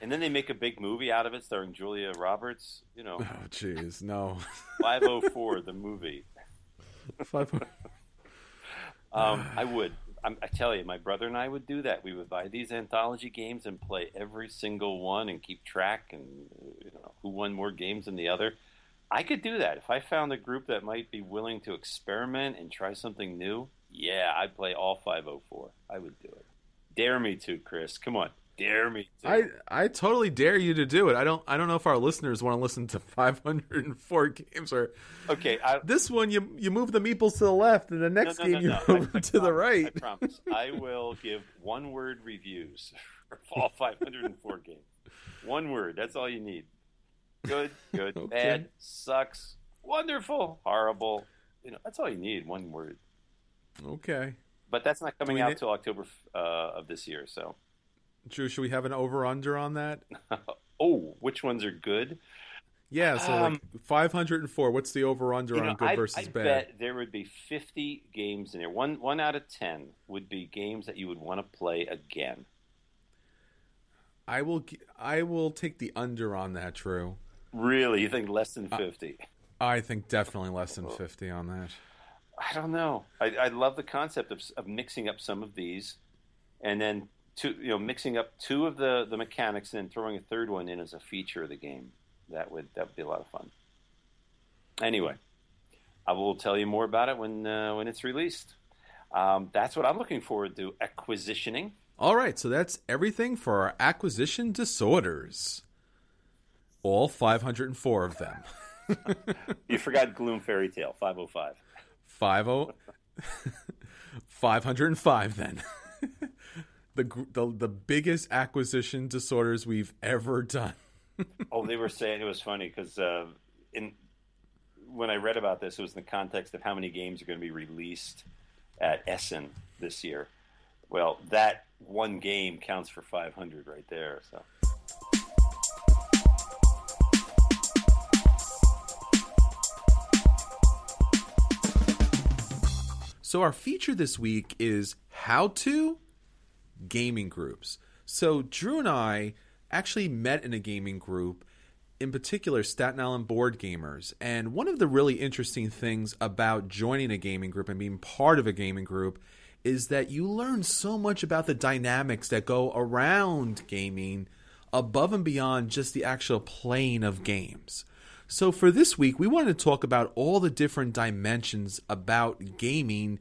and then they make a big movie out of it starring Julia Roberts. You know, Oh, jeez, no. 504 the movie. Five- Um, I would. I'm, I tell you, my brother and I would do that. We would buy these anthology games and play every single one and keep track and you know who won more games than the other. I could do that if I found a group that might be willing to experiment and try something new. Yeah, I'd play all 504. I would do it. Dare me to, Chris. Come on, dare me to. I I totally dare you to do it. I don't I don't know if our listeners want to listen to 504 games or okay, I, this one you you move the meeples to the left and the next no, game no, you no. move I- I to the promise, right. I promise. I will give one word reviews for all 504 games. One word. That's all you need. Good, good, Okay. bad, sucks, wonderful, horrible. You know, that's all you need. One word. Okay. But that's not coming out need- till October uh, of this year. So, Drew, should we have an over under on that? oh, which ones are good? Yeah, so Um, like 504. What's the over under You on know, good I, versus I bad? bet there would be 50 games in there. One one out of 10 would be games that you would want to play again. I will I will take the under on that, Drew. Really, you think less than 50? I think definitely less than 50 on that. I don't know. I, I love the concept of, of mixing up some of these, and then two, you know, mixing up two of the, the mechanics and then throwing a third one in as a feature of the game. That would that would be a lot of fun. Anyway, I will tell you more about it when uh, when it's released. Um, that's what I'm looking forward to. Acquisitioning. All right, so that's everything for our acquisition disorders. All 504 of them. You forgot Gloom Fairy Tale 505. 50 505 then. the, the the biggest acquisition disorders we've ever done. Oh, they were saying it was funny because uh, in when I read about this, it was in the context of how many games are going to be released at Essen this year. Well, that one game counts for 500 right there. So. So, our feature this week is how to gaming groups. So, Drew and I actually met in a gaming group, in particular, Staten Island Board Gamers. And one of the really interesting things about joining a gaming group and being part of a gaming group is that you learn so much about the dynamics that go around gaming above and beyond just the actual playing of games. So, for this week, we wanted to talk about all the different dimensions about gaming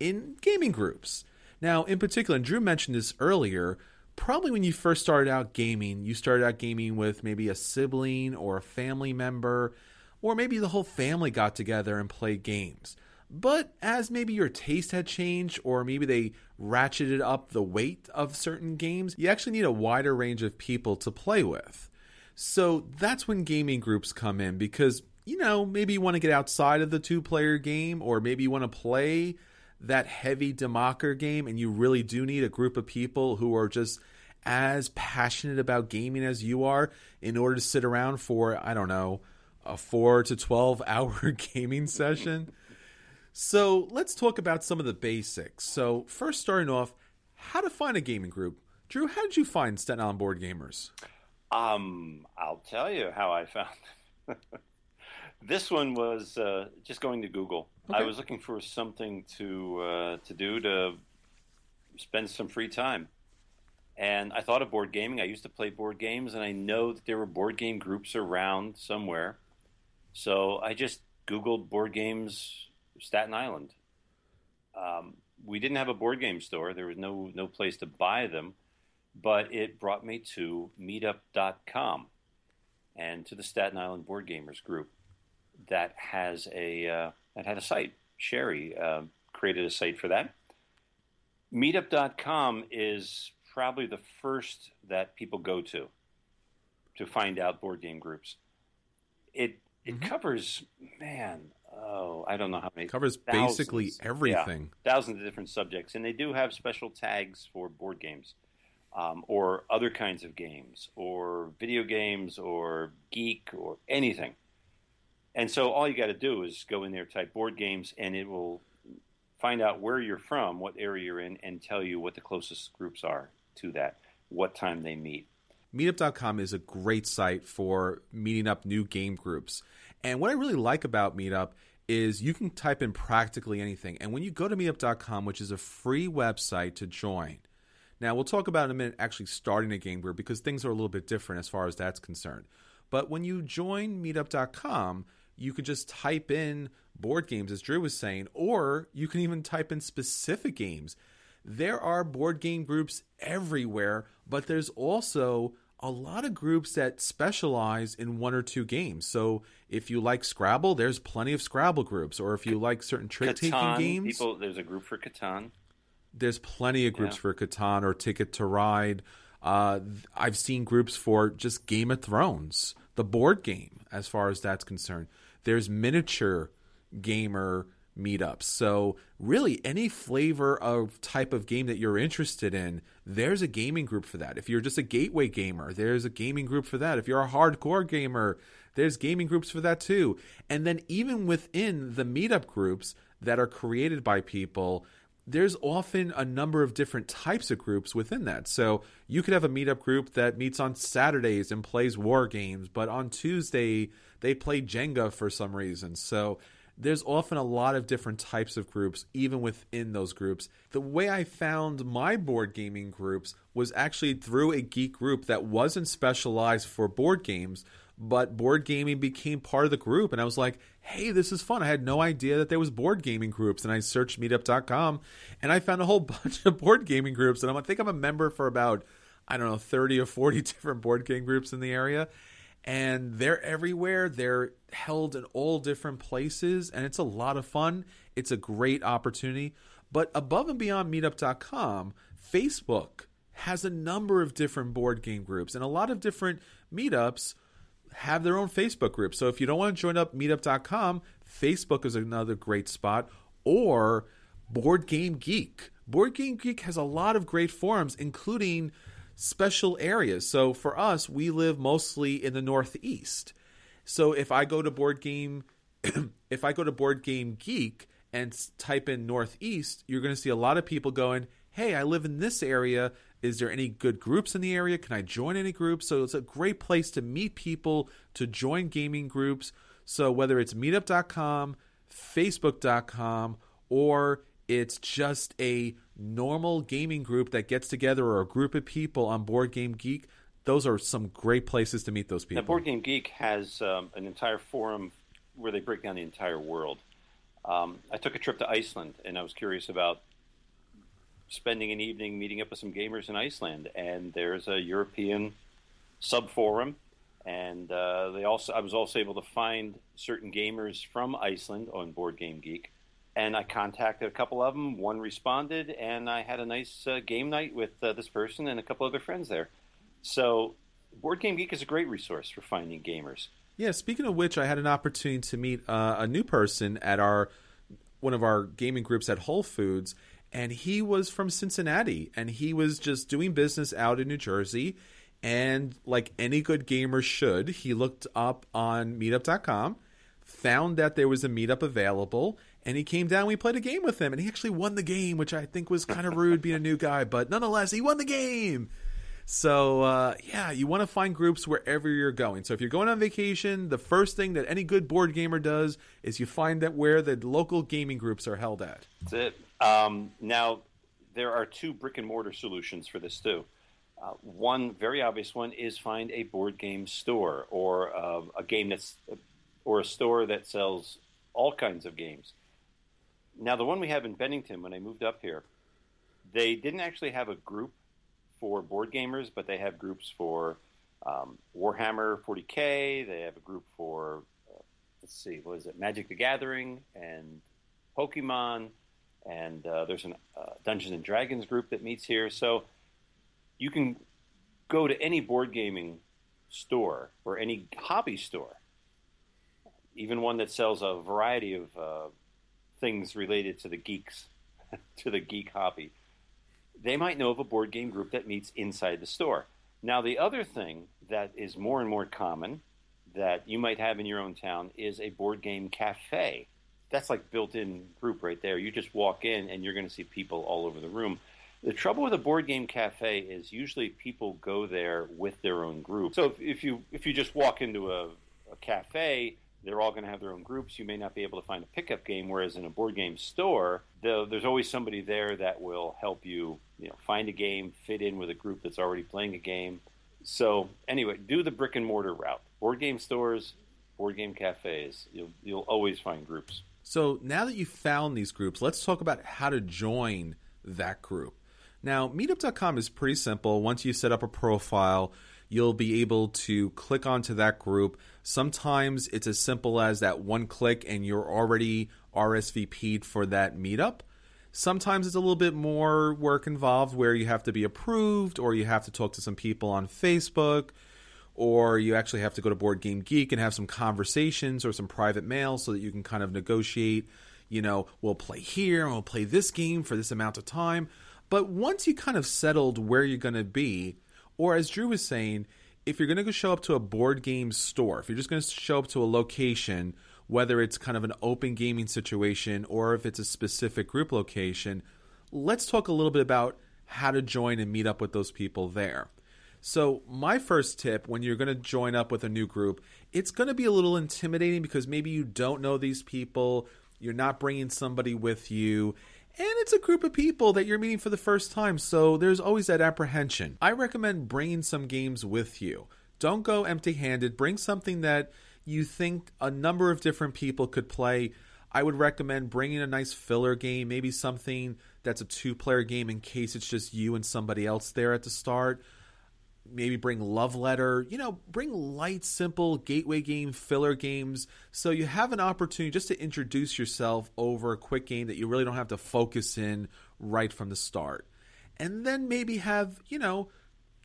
in gaming groups. Now, in particular, and Drew mentioned this earlier, probably when you first started out gaming, you started out gaming with maybe a sibling or a family member, or maybe the whole family got together and played games. But as maybe your taste had changed, or maybe they ratcheted up the weight of certain games, you actually need a wider range of people to play with. So that's when gaming groups come in because, you know, maybe you want to get outside of the two player game, or maybe you want to play that heavy Democker game, and you really do need a group of people who are just as passionate about gaming as you are in order to sit around for, I don't know, a four to 12 hour gaming session. So let's talk about some of the basics. So, first, starting off, how to find a gaming group. Drew, how did you find Staten Island Board Gamers? Um, I'll tell you how I found. this one was uh, just going to Google. Okay. I was looking for something to uh, to do to spend some free time, and I thought of board gaming. I used to play board games, and I know that there were board game groups around somewhere. So I just Googled board games Staten Island. Um, we didn't have a board game store. There was no no place to buy them, but it brought me to Meetup.com and to the Staten Island Board Gamers group that has a uh, that had a site. Sherry uh, created a site for that. Meetup.com is probably the first that people go to to find out board game groups. It it mm-hmm. covers man oh, I don't know how many. Covers thousands, basically everything. Yeah, thousands of different subjects, and they do have special tags for board games, um, or other kinds of games, or video games, or geek, or anything. And so all you got to do is go in there, type board games, and it will find out where you're from, what area you're in, and tell you what the closest groups are to that, what time they meet. Meetup.com is a great site for meeting up new game groups. And what I really like about Meetup is you can type in practically anything. And when you go to meetup.com, which is a free website to join, now we'll talk about in a minute actually starting a game group because things are a little bit different as far as that's concerned. But when you join meetup.com, you could just type in board games, as Drew was saying, or you can even type in specific games. There are board game groups everywhere, but there's also a lot of groups that specialize in one or two games. So if you like Scrabble, there's plenty of Scrabble groups, or if you like certain trick taking games, people there's a group for Catan. There's plenty of groups yeah. for Catan or Ticket to Ride. Uh, I've seen groups for just Game of Thrones, the board game, as far as that's concerned. There's miniature gamer meetups. So, really, any flavor of type of game that you're interested in, there's a gaming group for that. If you're just a gateway gamer, there's a gaming group for that. If you're a hardcore gamer, there's gaming groups for that too. And then, even within the meetup groups that are created by people, there's often a number of different types of groups within that. So you could have a meetup group that meets on Saturdays and plays war games, but on Tuesday they play Jenga for some reason. So there's often a lot of different types of groups, even within those groups. The way I found my board gaming groups was actually through a geek group that wasn't specialized for board games, but board gaming became part of the group. And I was like, hey, this is fun. I had no idea that there was board gaming groups. And I searched meetup.com and I found a whole bunch of board gaming groups. And I think I'm a member for about, I don't know, 30 or 40 different board game groups in the area and they're everywhere. They're held in all different places, and it's a lot of fun. It's a great opportunity. But above and beyond meetup.com, Facebook has a number of different board game groups, and a lot of different meetups have their own Facebook groups. So if you don't want to join up meetup.com, Facebook is another great spot, or Board Game Geek. Board Game Geek has a lot of great forums, including special areas. So for us, we live mostly in the Northeast. So if I go to Board Game, if I go to Board Game Geek and type in Northeast, you're going to see a lot of people going, Hey, I live in this area. Is there any good groups in the area? Can I join any groups? So it's a great place to meet people, to join gaming groups. So whether it's meetup.com, facebook.com, or it's just a normal gaming group that gets together or a group of people on Board Game Geek, those are some great places to meet those people. Now, Board Game Geek has um, an entire forum where they break down the entire world. Um, I took a trip to Iceland, and I was curious about spending an evening meeting up with some gamers in Iceland. And there's a European sub forum, and uh, they also I was also able to find certain gamers from Iceland on Board Game Geek. And I contacted a couple of them. One responded, and I had a nice uh, game night with uh, this person and a couple of other friends there. So, Board Game Geek is a great resource for finding gamers. Yeah, speaking of which, I had an opportunity to meet uh, a new person at our one of our gaming groups at Whole Foods, and he was from Cincinnati, and he was just doing business out in New Jersey. And like any good gamer should, he looked up on Meetup.com, found that there was a meetup available, and he came down. We played a game with him, and he actually won the game, which I think was kind of rude being a new guy, but nonetheless, he won the game. So uh, yeah, you want to find groups wherever you're going. So if you're going on vacation, the first thing that any good board gamer does is you find that where the local gaming groups are held at. That's it. Um, now there are two brick and mortar solutions for this too. Uh, one very obvious one is find a board game store or uh, a game that's or a store that sells all kinds of games. Now the one we have in Bennington when I moved up here, they didn't actually have a group for board gamers, but they have groups for um, Warhammer 40k. They have a group for uh, let's see, what is it, Magic the Gathering and Pokemon, and uh, there's a uh, Dungeons and Dragons group that meets here. So you can go to any board gaming store or any hobby store, even one that sells a variety of uh, things related to the geeks, to the geek hobby they might know of a board game group that meets inside the store. Now, the other thing that is more and more common that you might have in your own town is a board game cafe. That's like built-in group right there. You just walk in and you're going to see people all over the room. The trouble with a board game cafe is usually people go there with their own group. So if, if you if you just walk into a, a cafe, they're all going to have their own groups. You may not be able to find a pickup game, whereas in a board game store, there's always somebody there that will help you, you know, find a game, fit in with a group that's already playing a game. So anyway, do the brick and mortar route. Board game stores, board game cafes. You'll you'll always find groups. So now that you've found these groups, let's talk about how to join that group. Now, meetup.com is pretty simple. Once you set up a profile, you'll be able to click onto that group. Sometimes it's as simple as that one click and you're already RSVP'd for that meetup. Sometimes it's a little bit more work involved where you have to be approved or you have to talk to some people on Facebook or you actually have to go to Board Game Geek and have some conversations or some private mail so that you can kind of negotiate, you know, we'll play here and we'll play this game for this amount of time. But once you kind of settled where you're going to be, or as Drew was saying, if you're going to go show up to a board game store, if you're just going to show up to a location, whether it's kind of an open gaming situation or if it's a specific group location, let's talk a little bit about how to join and meet up with those people there. So, my first tip when you're going to join up with a new group, it's going to be a little intimidating because maybe you don't know these people, you're not bringing somebody with you, and it's a group of people that you're meeting for the first time, so there's always that apprehension. I recommend bringing some games with you. Don't go empty handed, bring something that you think a number of different people could play. I would recommend bringing a nice filler game, maybe something that's a two player game in case it's just you and somebody else there at the start maybe bring love letter you know bring light simple gateway game filler games. So you have an opportunity just to introduce yourself over a quick game that you really don't have to focus in right from the start. And then maybe have you know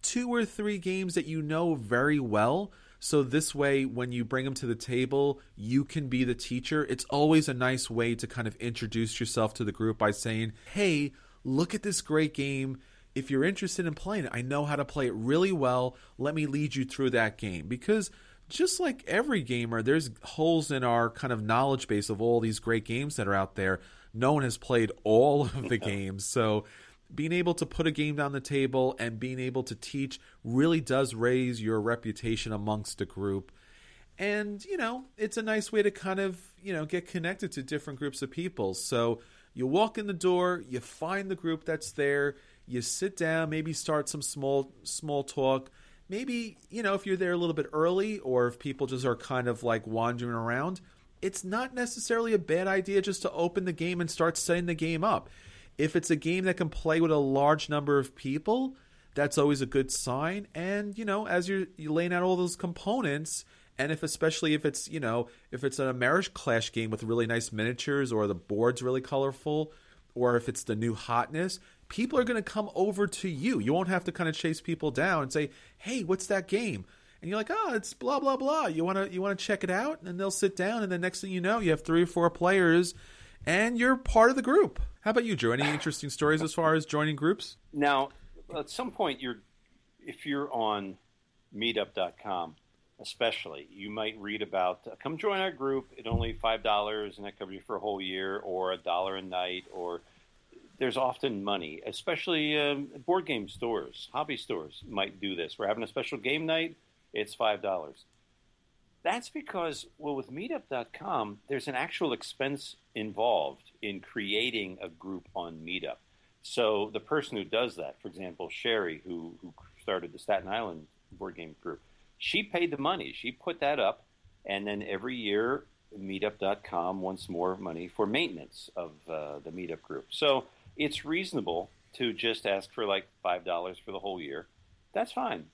two or three games that you know very well. So this way when you bring them to the table you can be the teacher. It's always a nice way to kind of introduce yourself to the group by saying hey look at this great game if you're interested in playing it, I know how to play it really well. Let me lead you through that game. Because just like every gamer, there's holes in our kind of knowledge base of all these great games that are out there. no one has played all of the games. So being able to put a game down the table and being able to teach really does raise your reputation amongst a group. And, you know, it's a nice way to kind of, you know, get connected to different groups of people. So you walk in the door, you find the group that's there, you sit down, maybe start some small small talk. Maybe, you know, if you're there a little bit early or if people just are kind of like wandering around, it's not necessarily a bad idea just to open the game and start setting the game up. If it's a game that can play with a large number of people, that's always a good sign. And, you know, as you're, you're laying out all those components, and if especially if it's you know if it's a Ameritrash game with really nice miniatures or the board's really colorful or if it's the new hotness people are going to come over to you. You won't have to kind of chase people down and say hey what's that game? And you're like oh it's blah blah blah. You want to you want to check it out? And they'll sit down and the next thing you know you have three or four players and you're part of the group. How about you drew? Any interesting stories as far as joining groups? Now at some point you're if you're on meetup.com especially. You might read about come join our group. At only five dollars and that covers you for a whole year, or a dollar a night, or there's often money, especially um, board game stores, hobby stores might do this. We're having a special game night, it's five dollars. That's because, well, with Meetup.com, there's an actual expense involved in creating a group on Meetup. So the person who does that, for example, Sherry, who, who started the Staten Island board game group, she paid the money. She put that up, and then every year, Meetup.com wants more money for maintenance of uh, the Meetup group. So it's reasonable to just ask for like five dollars for the whole year. That's fine.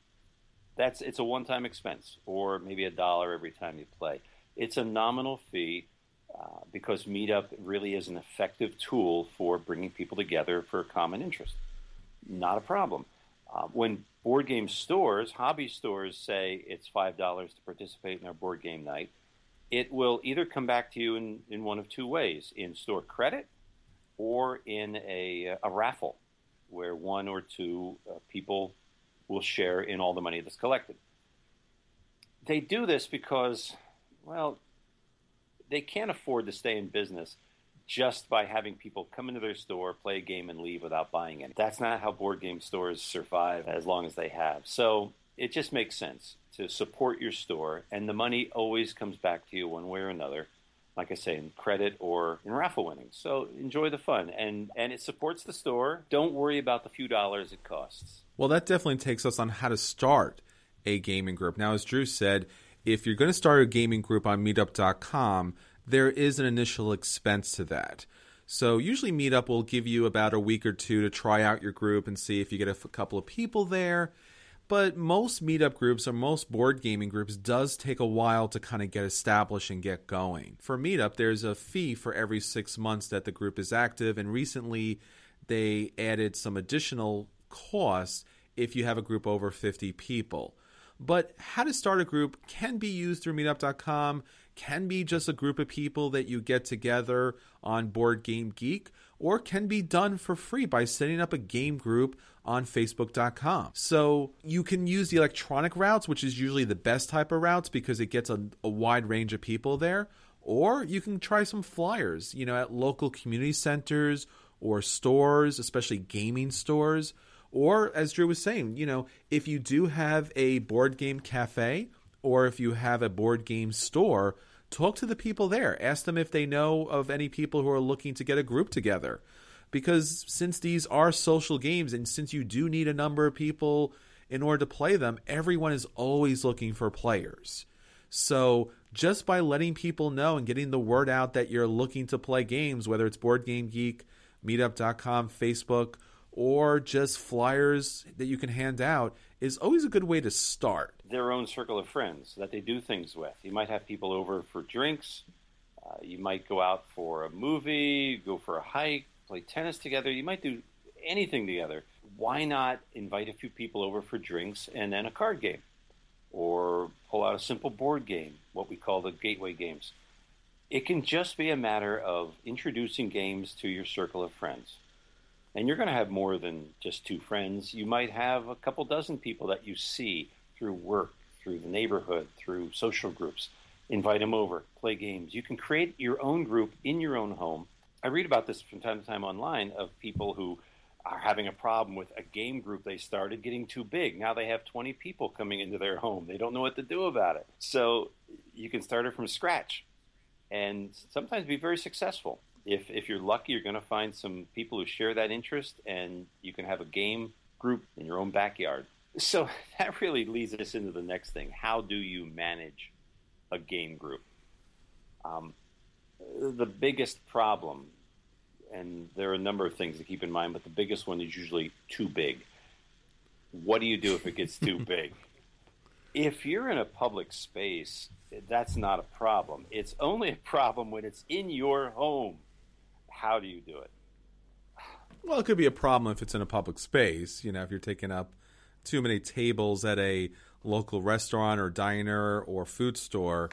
That's it's a one-time expense, or maybe a dollar every time you play. It's a nominal fee uh, because Meetup really is an effective tool for bringing people together for a common interest. Not a problem. Uh, when board game stores, hobby stores say it's $5 to participate in our board game night, it will either come back to you in, in one of two ways in store credit or in a, a raffle where one or two uh, people will share in all the money that's collected. They do this because, well, they can't afford to stay in business just by having people come into their store, play a game, and leave without buying it. That's not how board game stores survive as long as they have. So it just makes sense to support your store, and the money always comes back to you one way or another. Like I say, in credit or in raffle winnings. So enjoy the fun, and and it supports the store. Don't worry about the few dollars it costs. Well, that definitely takes us on how to start a gaming group. Now, as Drew said, if you're going to start a gaming group on Meetup.com, there is an initial expense to that. So usually Meetup will give you about a week or two to try out your group and see if you get a couple of people there. But most Meetup groups or most board gaming groups does take a while to kind of get established and get going. For Meetup, there's a fee for every six months that the group is active, and recently they added some additional costs if you have a group over 50 people. But how to start a group can be used through meetup.com can be just a group of people that you get together on Board Game Geek, or can be done for free by setting up a game group on Facebook.com. So you can use the electronic routes, which is usually the best type of routes because it gets a, a wide range of people there. Or you can try some flyers, you know, at local community centers or stores, especially gaming stores. Or, as Drew was saying, you know, if you do have a board game cafe or if you have a board game store, talk to the people there. Ask them if they know of any people who are looking to get a group together. Because since these are social games and since you do need a number of people in order to play them, everyone is always looking for players. So just by letting people know and getting the word out that you're looking to play games, whether it's Board Game Geek, Meetup.com, Facebook, or just flyers that you can hand out, is always a good way to start. Their own circle of friends that they do things with. You might have people over for drinks. Uh, you might go out for a movie, go for a hike, play tennis together. You might do anything together. Why not invite a few people over for drinks and then a card game? Or pull out a simple board game, what we call the gateway games. It can just be a matter of introducing games to your circle of friends and you're going to have more than just two friends. You might have a couple dozen people that you see through work, through the neighborhood, through social groups. Invite them over, play games. You can create your own group in your own home. I read about this from time to time online of people who are having a problem with a game group they started getting too big. Now they have 20 people coming into their home. They don't know what to do about it. So you can start it from scratch and sometimes be very successful. If, if you're lucky, you're going to find some people who share that interest and you can have a game group in your own backyard. So that really leads us into the next thing. How do you manage a game group? Um, the biggest problem and there are a number of things to keep in mind, but the biggest one is usually too big. What do you do if it gets too big? If you're in a public space, that's not a problem. It's only a problem when it's in your home. How do you do it? Well, it could be a problem if it's in a public space. You know, if you're taking up too many tables at a local restaurant or diner or food store,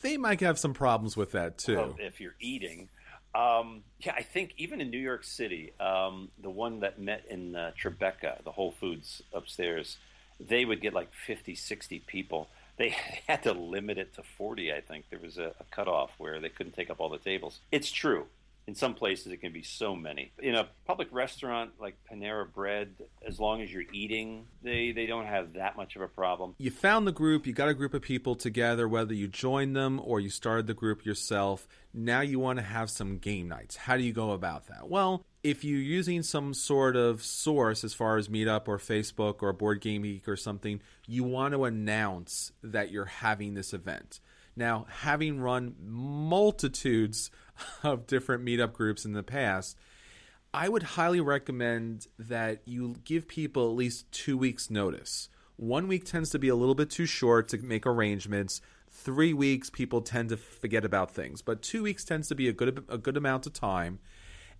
they might have some problems with that too. Well, if you're eating, um, yeah, I think even in New York City, um, the one that met in uh, Tribeca, the Whole Foods upstairs, they would get like 50, 60 people. They had to limit it to 40, I think. There was a, a cutoff where they couldn't take up all the tables. It's true in some places it can be so many. In a public restaurant like Panera Bread, as long as you're eating, they, they don't have that much of a problem. You found the group, you got a group of people together, whether you joined them or you started the group yourself. Now you want to have some game nights. How do you go about that? Well, if you're using some sort of source as far as Meetup or Facebook or Board Game Geek or something, you want to announce that you're having this event. Now, having run multitudes of different meetup groups in the past, I would highly recommend that you give people at least two weeks' notice. One week tends to be a little bit too short to make arrangements. Three weeks, people tend to forget about things, but two weeks tends to be a good a good amount of time.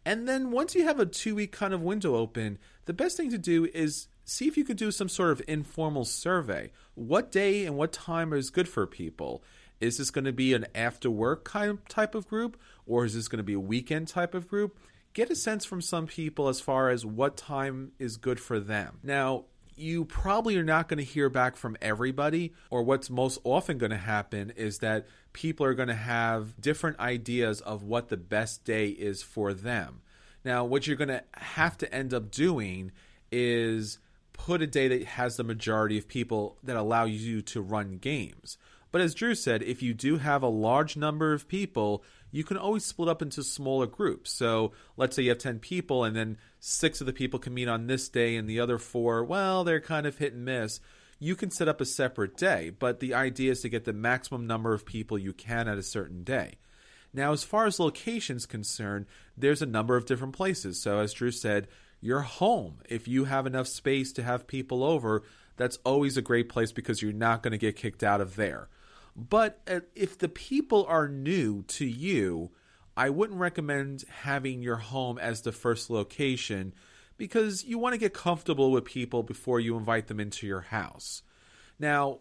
And then once you have a two week kind of window open, the best thing to do is see if you could do some sort of informal survey. What day and what time is good for people? Is this going to be an after work kind of type of group, or is this going to be a weekend type of group? Get a sense from some people as far as what time is good for them. Now, you probably are not going to hear back from everybody, or what's most often going to happen is that people are going to have different ideas of what the best day is for them. Now, what you're going to have to end up doing is put a day that has the majority of people that allow you to run games. But as Drew said, if you do have a large number of people, you can always split up into smaller groups. So let's say you have 10 people and then six of the people can meet on this day and the other four, well, they're kind of hit and miss. You can set up a separate day, but the idea is to get the maximum number of people you can at a certain day. Now, as far as locations concerned, there's a number of different places. So, as Drew said, your home, if you have enough space to have people over, that's always a great place because you're not going to get kicked out of there. But uh, if the people are new to you, I wouldn't recommend having your home as the first location because you want to get comfortable with people before you invite them into your house. Now,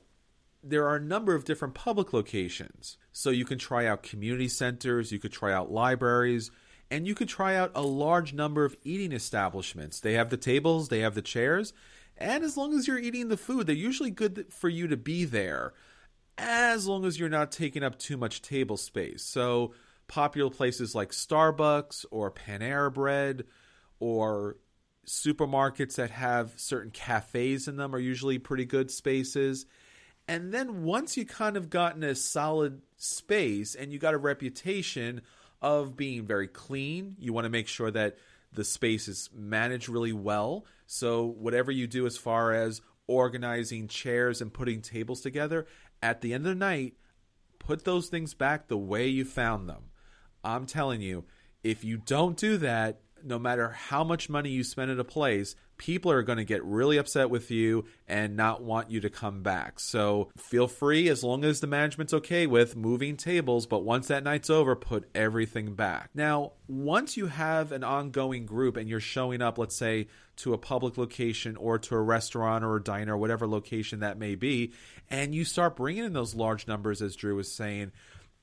there are a number of different public locations. So you can try out community centers, you could try out libraries, and you could try out a large number of eating establishments. They have the tables, they have the chairs, and as long as you're eating the food, they're usually good for you to be there as long as you're not taking up too much table space. So, popular places like Starbucks or Panera Bread or supermarkets that have certain cafes in them are usually pretty good spaces. And then once you kind of gotten a solid space and you got a reputation of being very clean, you want to make sure that the space is managed really well. So whatever you do as far as organizing chairs and putting tables together, at the end of the night, put those things back the way you found them. I'm telling you, if you don't do that, no matter how much money you spend at a place, people are going to get really upset with you and not want you to come back. So feel free, as long as the management's okay with moving tables, but once that night's over, put everything back. Now, once you have an ongoing group and you're showing up, let's say, to a public location or to a restaurant or a diner, whatever location that may be, and you start bringing in those large numbers, as Drew was saying,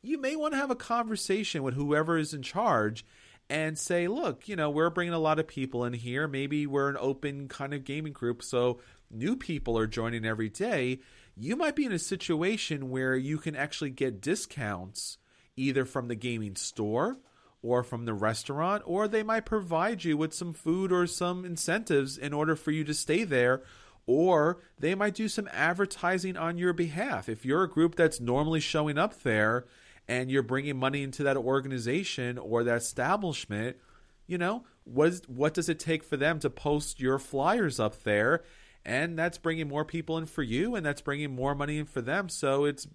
you may want to have a conversation with whoever is in charge and say, look, you know, we're bringing a lot of people in here. Maybe we're an open kind of gaming group, so new people are joining every day. You might be in a situation where you can actually get discounts either from the gaming store or from the restaurant, or they might provide you with some food or some incentives in order for you to stay there. Or they might do some advertising on your behalf. If you're a group that's normally showing up there and you're bringing money into that organization or that establishment, you know, what, is, what does it take for them to post your flyers up there? And that's bringing more people in for you, and that's bringing more money in for them. So it's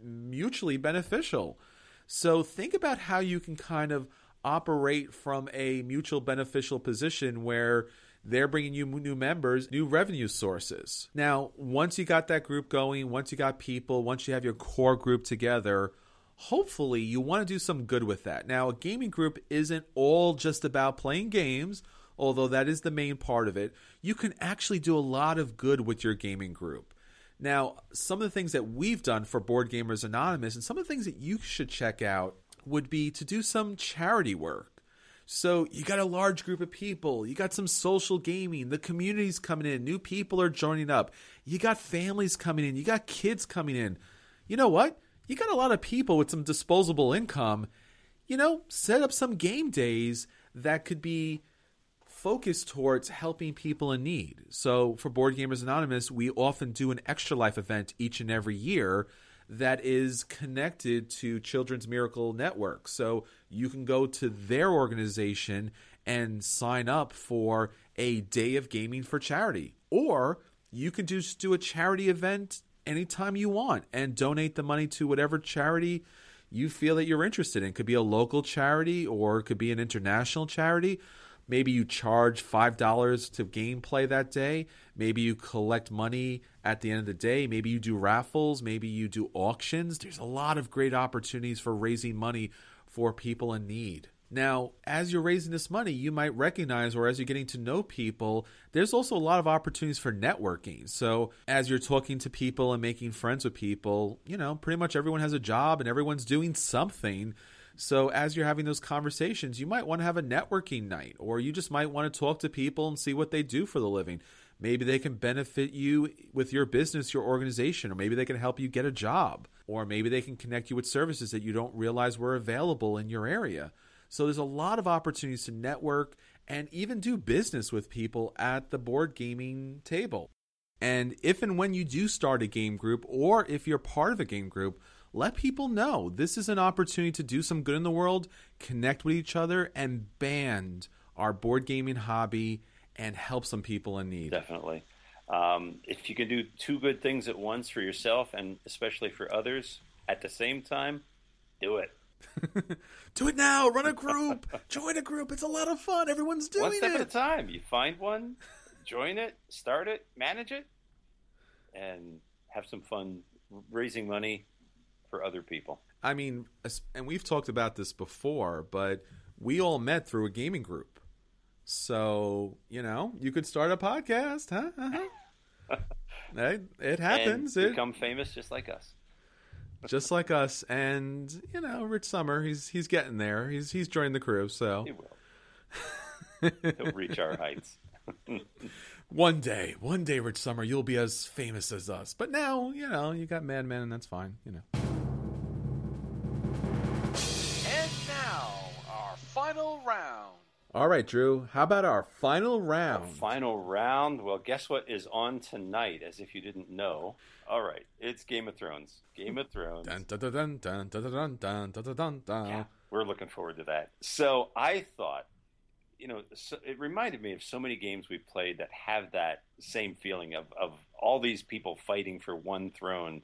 mutually beneficial. So think about how you can kind of operate from a mutual beneficial position where they're bringing you new members, new revenue sources. Now, once you got that group going, once you got people, once you have your core group together, hopefully you want to do some good with that. Now, a gaming group isn't all just about playing games, although that is the main part of it. You can actually do a lot of good with your gaming group. Now, some of the things that we've done for Board Gamers Anonymous and some of the things that you should check out would be to do some charity work. So you got a large group of people, you got some social gaming, the community's coming in, new people are joining up, you got families coming in, you got kids coming in. You know what? You got a lot of people with some disposable income. You know, set up some game days that could be focused towards helping people in need. So for Board Gamers Anonymous, we often do an extra life event each and every year that is connected to Children's Miracle Network. So you can go to their organization and sign up for a day of gaming for charity. Or you can just do a charity event anytime you want and donate the money to whatever charity you feel that you're interested in. It could be a local charity or it could be an international charity. Maybe you charge $5 to gameplay that day. Maybe you collect money at the end of the day. Maybe you do raffles. Maybe you do auctions. There's a lot of great opportunities for raising money for people in need. Now, as you're raising this money, you might recognize, or as you're getting to know people, there's also a lot of opportunities for networking. So, as you're talking to people and making friends with people, you know, pretty much everyone has a job and everyone's doing something. So, as you're having those conversations, you might want to have a networking night, or you just might want to talk to people and see what they do for the living. Maybe they can benefit you with your business, your organization, or maybe they can help you get a job, or maybe they can connect you with services that you don't realize were available in your area. So, there's a lot of opportunities to network and even do business with people at the board gaming table. And if and when you do start a game group, or if you're part of a game group, let people know this is an opportunity to do some good in the world, connect with each other, and band our board gaming hobby and help some people in need. Definitely. Um, if you can do two good things at once for yourself and especially for others at the same time, do it. do it now. Run a group. Join a group. It's a lot of fun. Everyone's doing one step it. at a time. You find one, join it, start it, manage it, and have some fun raising money for other people. I mean, and we've talked about this before, but we all met through a gaming group. So, you know, you could start a podcast, huh? Uh-huh. It, it happens. And become it, famous just like us. just like us. And, you know, Rich Sommer, he's he's getting there. He's he's joined the crew, so he will. He'll reach our heights. one day, one day, Rich Sommer, you'll be as famous as us. But now, you know, you got Mad Men, and that's fine. You know. And now, our final round. All right, Drew. How about our final round? Our final round. Well, guess what is on tonight? As if you didn't know. All right, it's Game of Thrones. Game of Thrones. Dun, dun, dun, dun, dun, dun, dun, dun, dun, dun. Yeah, we're looking forward to that. So I thought, you know, so it reminded me of so many games we played that have that same feeling of of all these people fighting for one throne,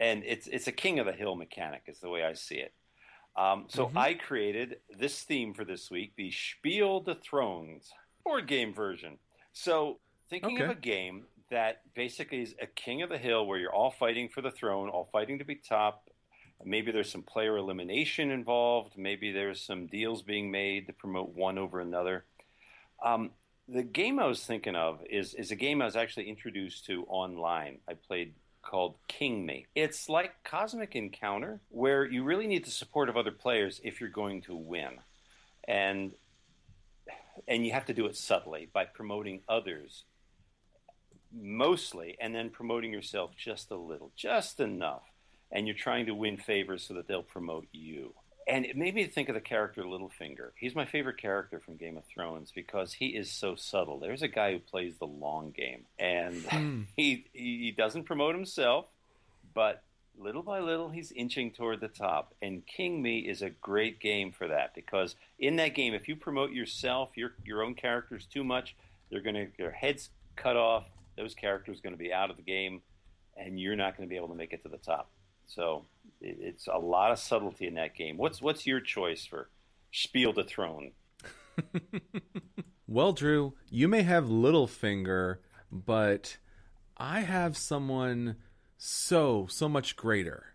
and it's it's a king of the hill mechanic, is the way I see it. Um, so mm-hmm. I created this theme for this week, the Spiel des Thrones board game version. So thinking okay. of a game that basically is a king of the hill where you're all fighting for the throne, all fighting to be top. Maybe there's some player elimination involved. Maybe there's some deals being made to promote one over another. Um, the game I was thinking of is is a game I was actually introduced to online. I played called King Me. It's like Cosmic Encounter, where you really need the support of other players if you're going to win. And and you have to do it subtly by promoting others mostly and then promoting yourself just a little, just enough. And you're trying to win favors so that they'll promote you. And it made me think of the character Littlefinger. He's my favorite character from Game of Thrones because he is so subtle. There's a guy who plays the long game, and hmm. he he doesn't promote himself, but little by little he's inching toward the top. And King Me is a great game for that because in that game, if you promote yourself, your your own characters too much, they're gonna their heads cut off. Those characters are going to be out of the game, and you're not going to be able to make it to the top. So it's a lot of subtlety in that game. What's what's your choice for Spiel the Throne? Well, Drew, you may have Littlefinger, but I have someone so, so much greater.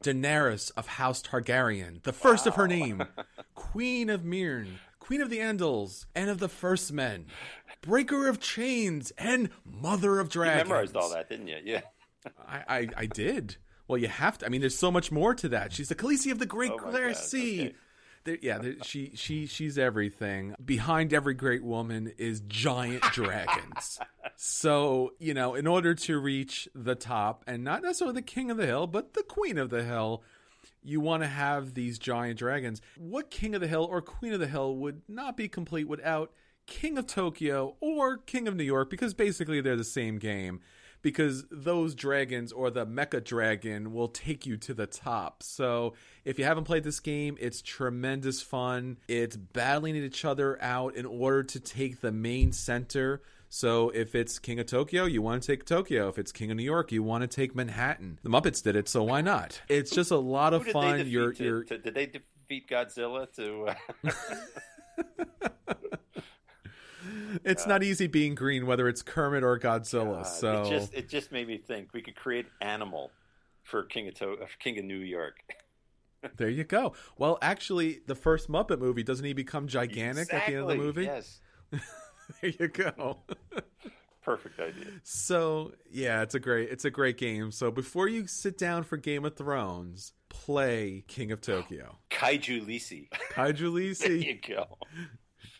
Daenerys of House Targaryen, the first of her name, Queen of Meereen, Queen of the Andals, and of the First Men, Breaker of Chains, and Mother of Dragons. You memorized all that, didn't you? Yeah. I, I, I did. Well, you have to. I mean, there's so much more to that. She's the Khaleesi of the Great Oh my Glare God, Sea. okay. There, yeah, there, she she she's everything. Behind every great woman is giant dragons. So you know, in order to reach the top, and not necessarily the king of the hill, but the queen of the hill, you want to have these giant dragons. What king of the hill or queen of the hill would not be complete without King of Tokyo or King of New York? Because basically they're the same game because those dragons or the mecha dragon will take you to the top. So if you haven't played this game, it's tremendous fun. It's battling each other out in order to take the main center. So if it's King of Tokyo, you want to take Tokyo. If it's King of New York, you want to take Manhattan. The Muppets did it, so why not? It's just a lot of fun. You're to- you're to- did they defeat Godzilla to? Uh, it's not easy being green whether it's Kermit or Godzilla. God, so it just it just made me think we could create animal for King of to- uh, King of New York. there you go. Well, actually, the first Muppet movie doesn't he become gigantic at the end of the movie? Yes, There you go. perfect idea. So yeah, it's a great it's a great game. So before you sit down for Game of Thrones, play King of Tokyo. Kaiju Lisi. Kaiju Lisi. There you go.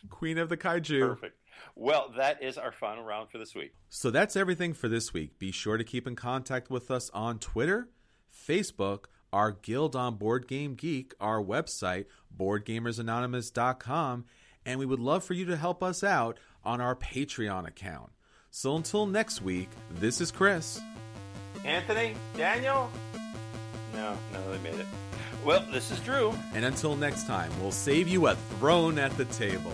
Queen of the Kaiju. Perfect. Well, that is our final round for this week. So that's everything for this week. Be sure to keep in contact with us on Twitter, Facebook, our Guild on Board Game Geek, our website, BoardGamersAnonymous.com, and we would love for you to help us out on our Patreon account. So until next week, this is Chris. Anthony, Daniel. No, no, they made it. Well, this is Drew. And until next time, we'll save you a throne at the table.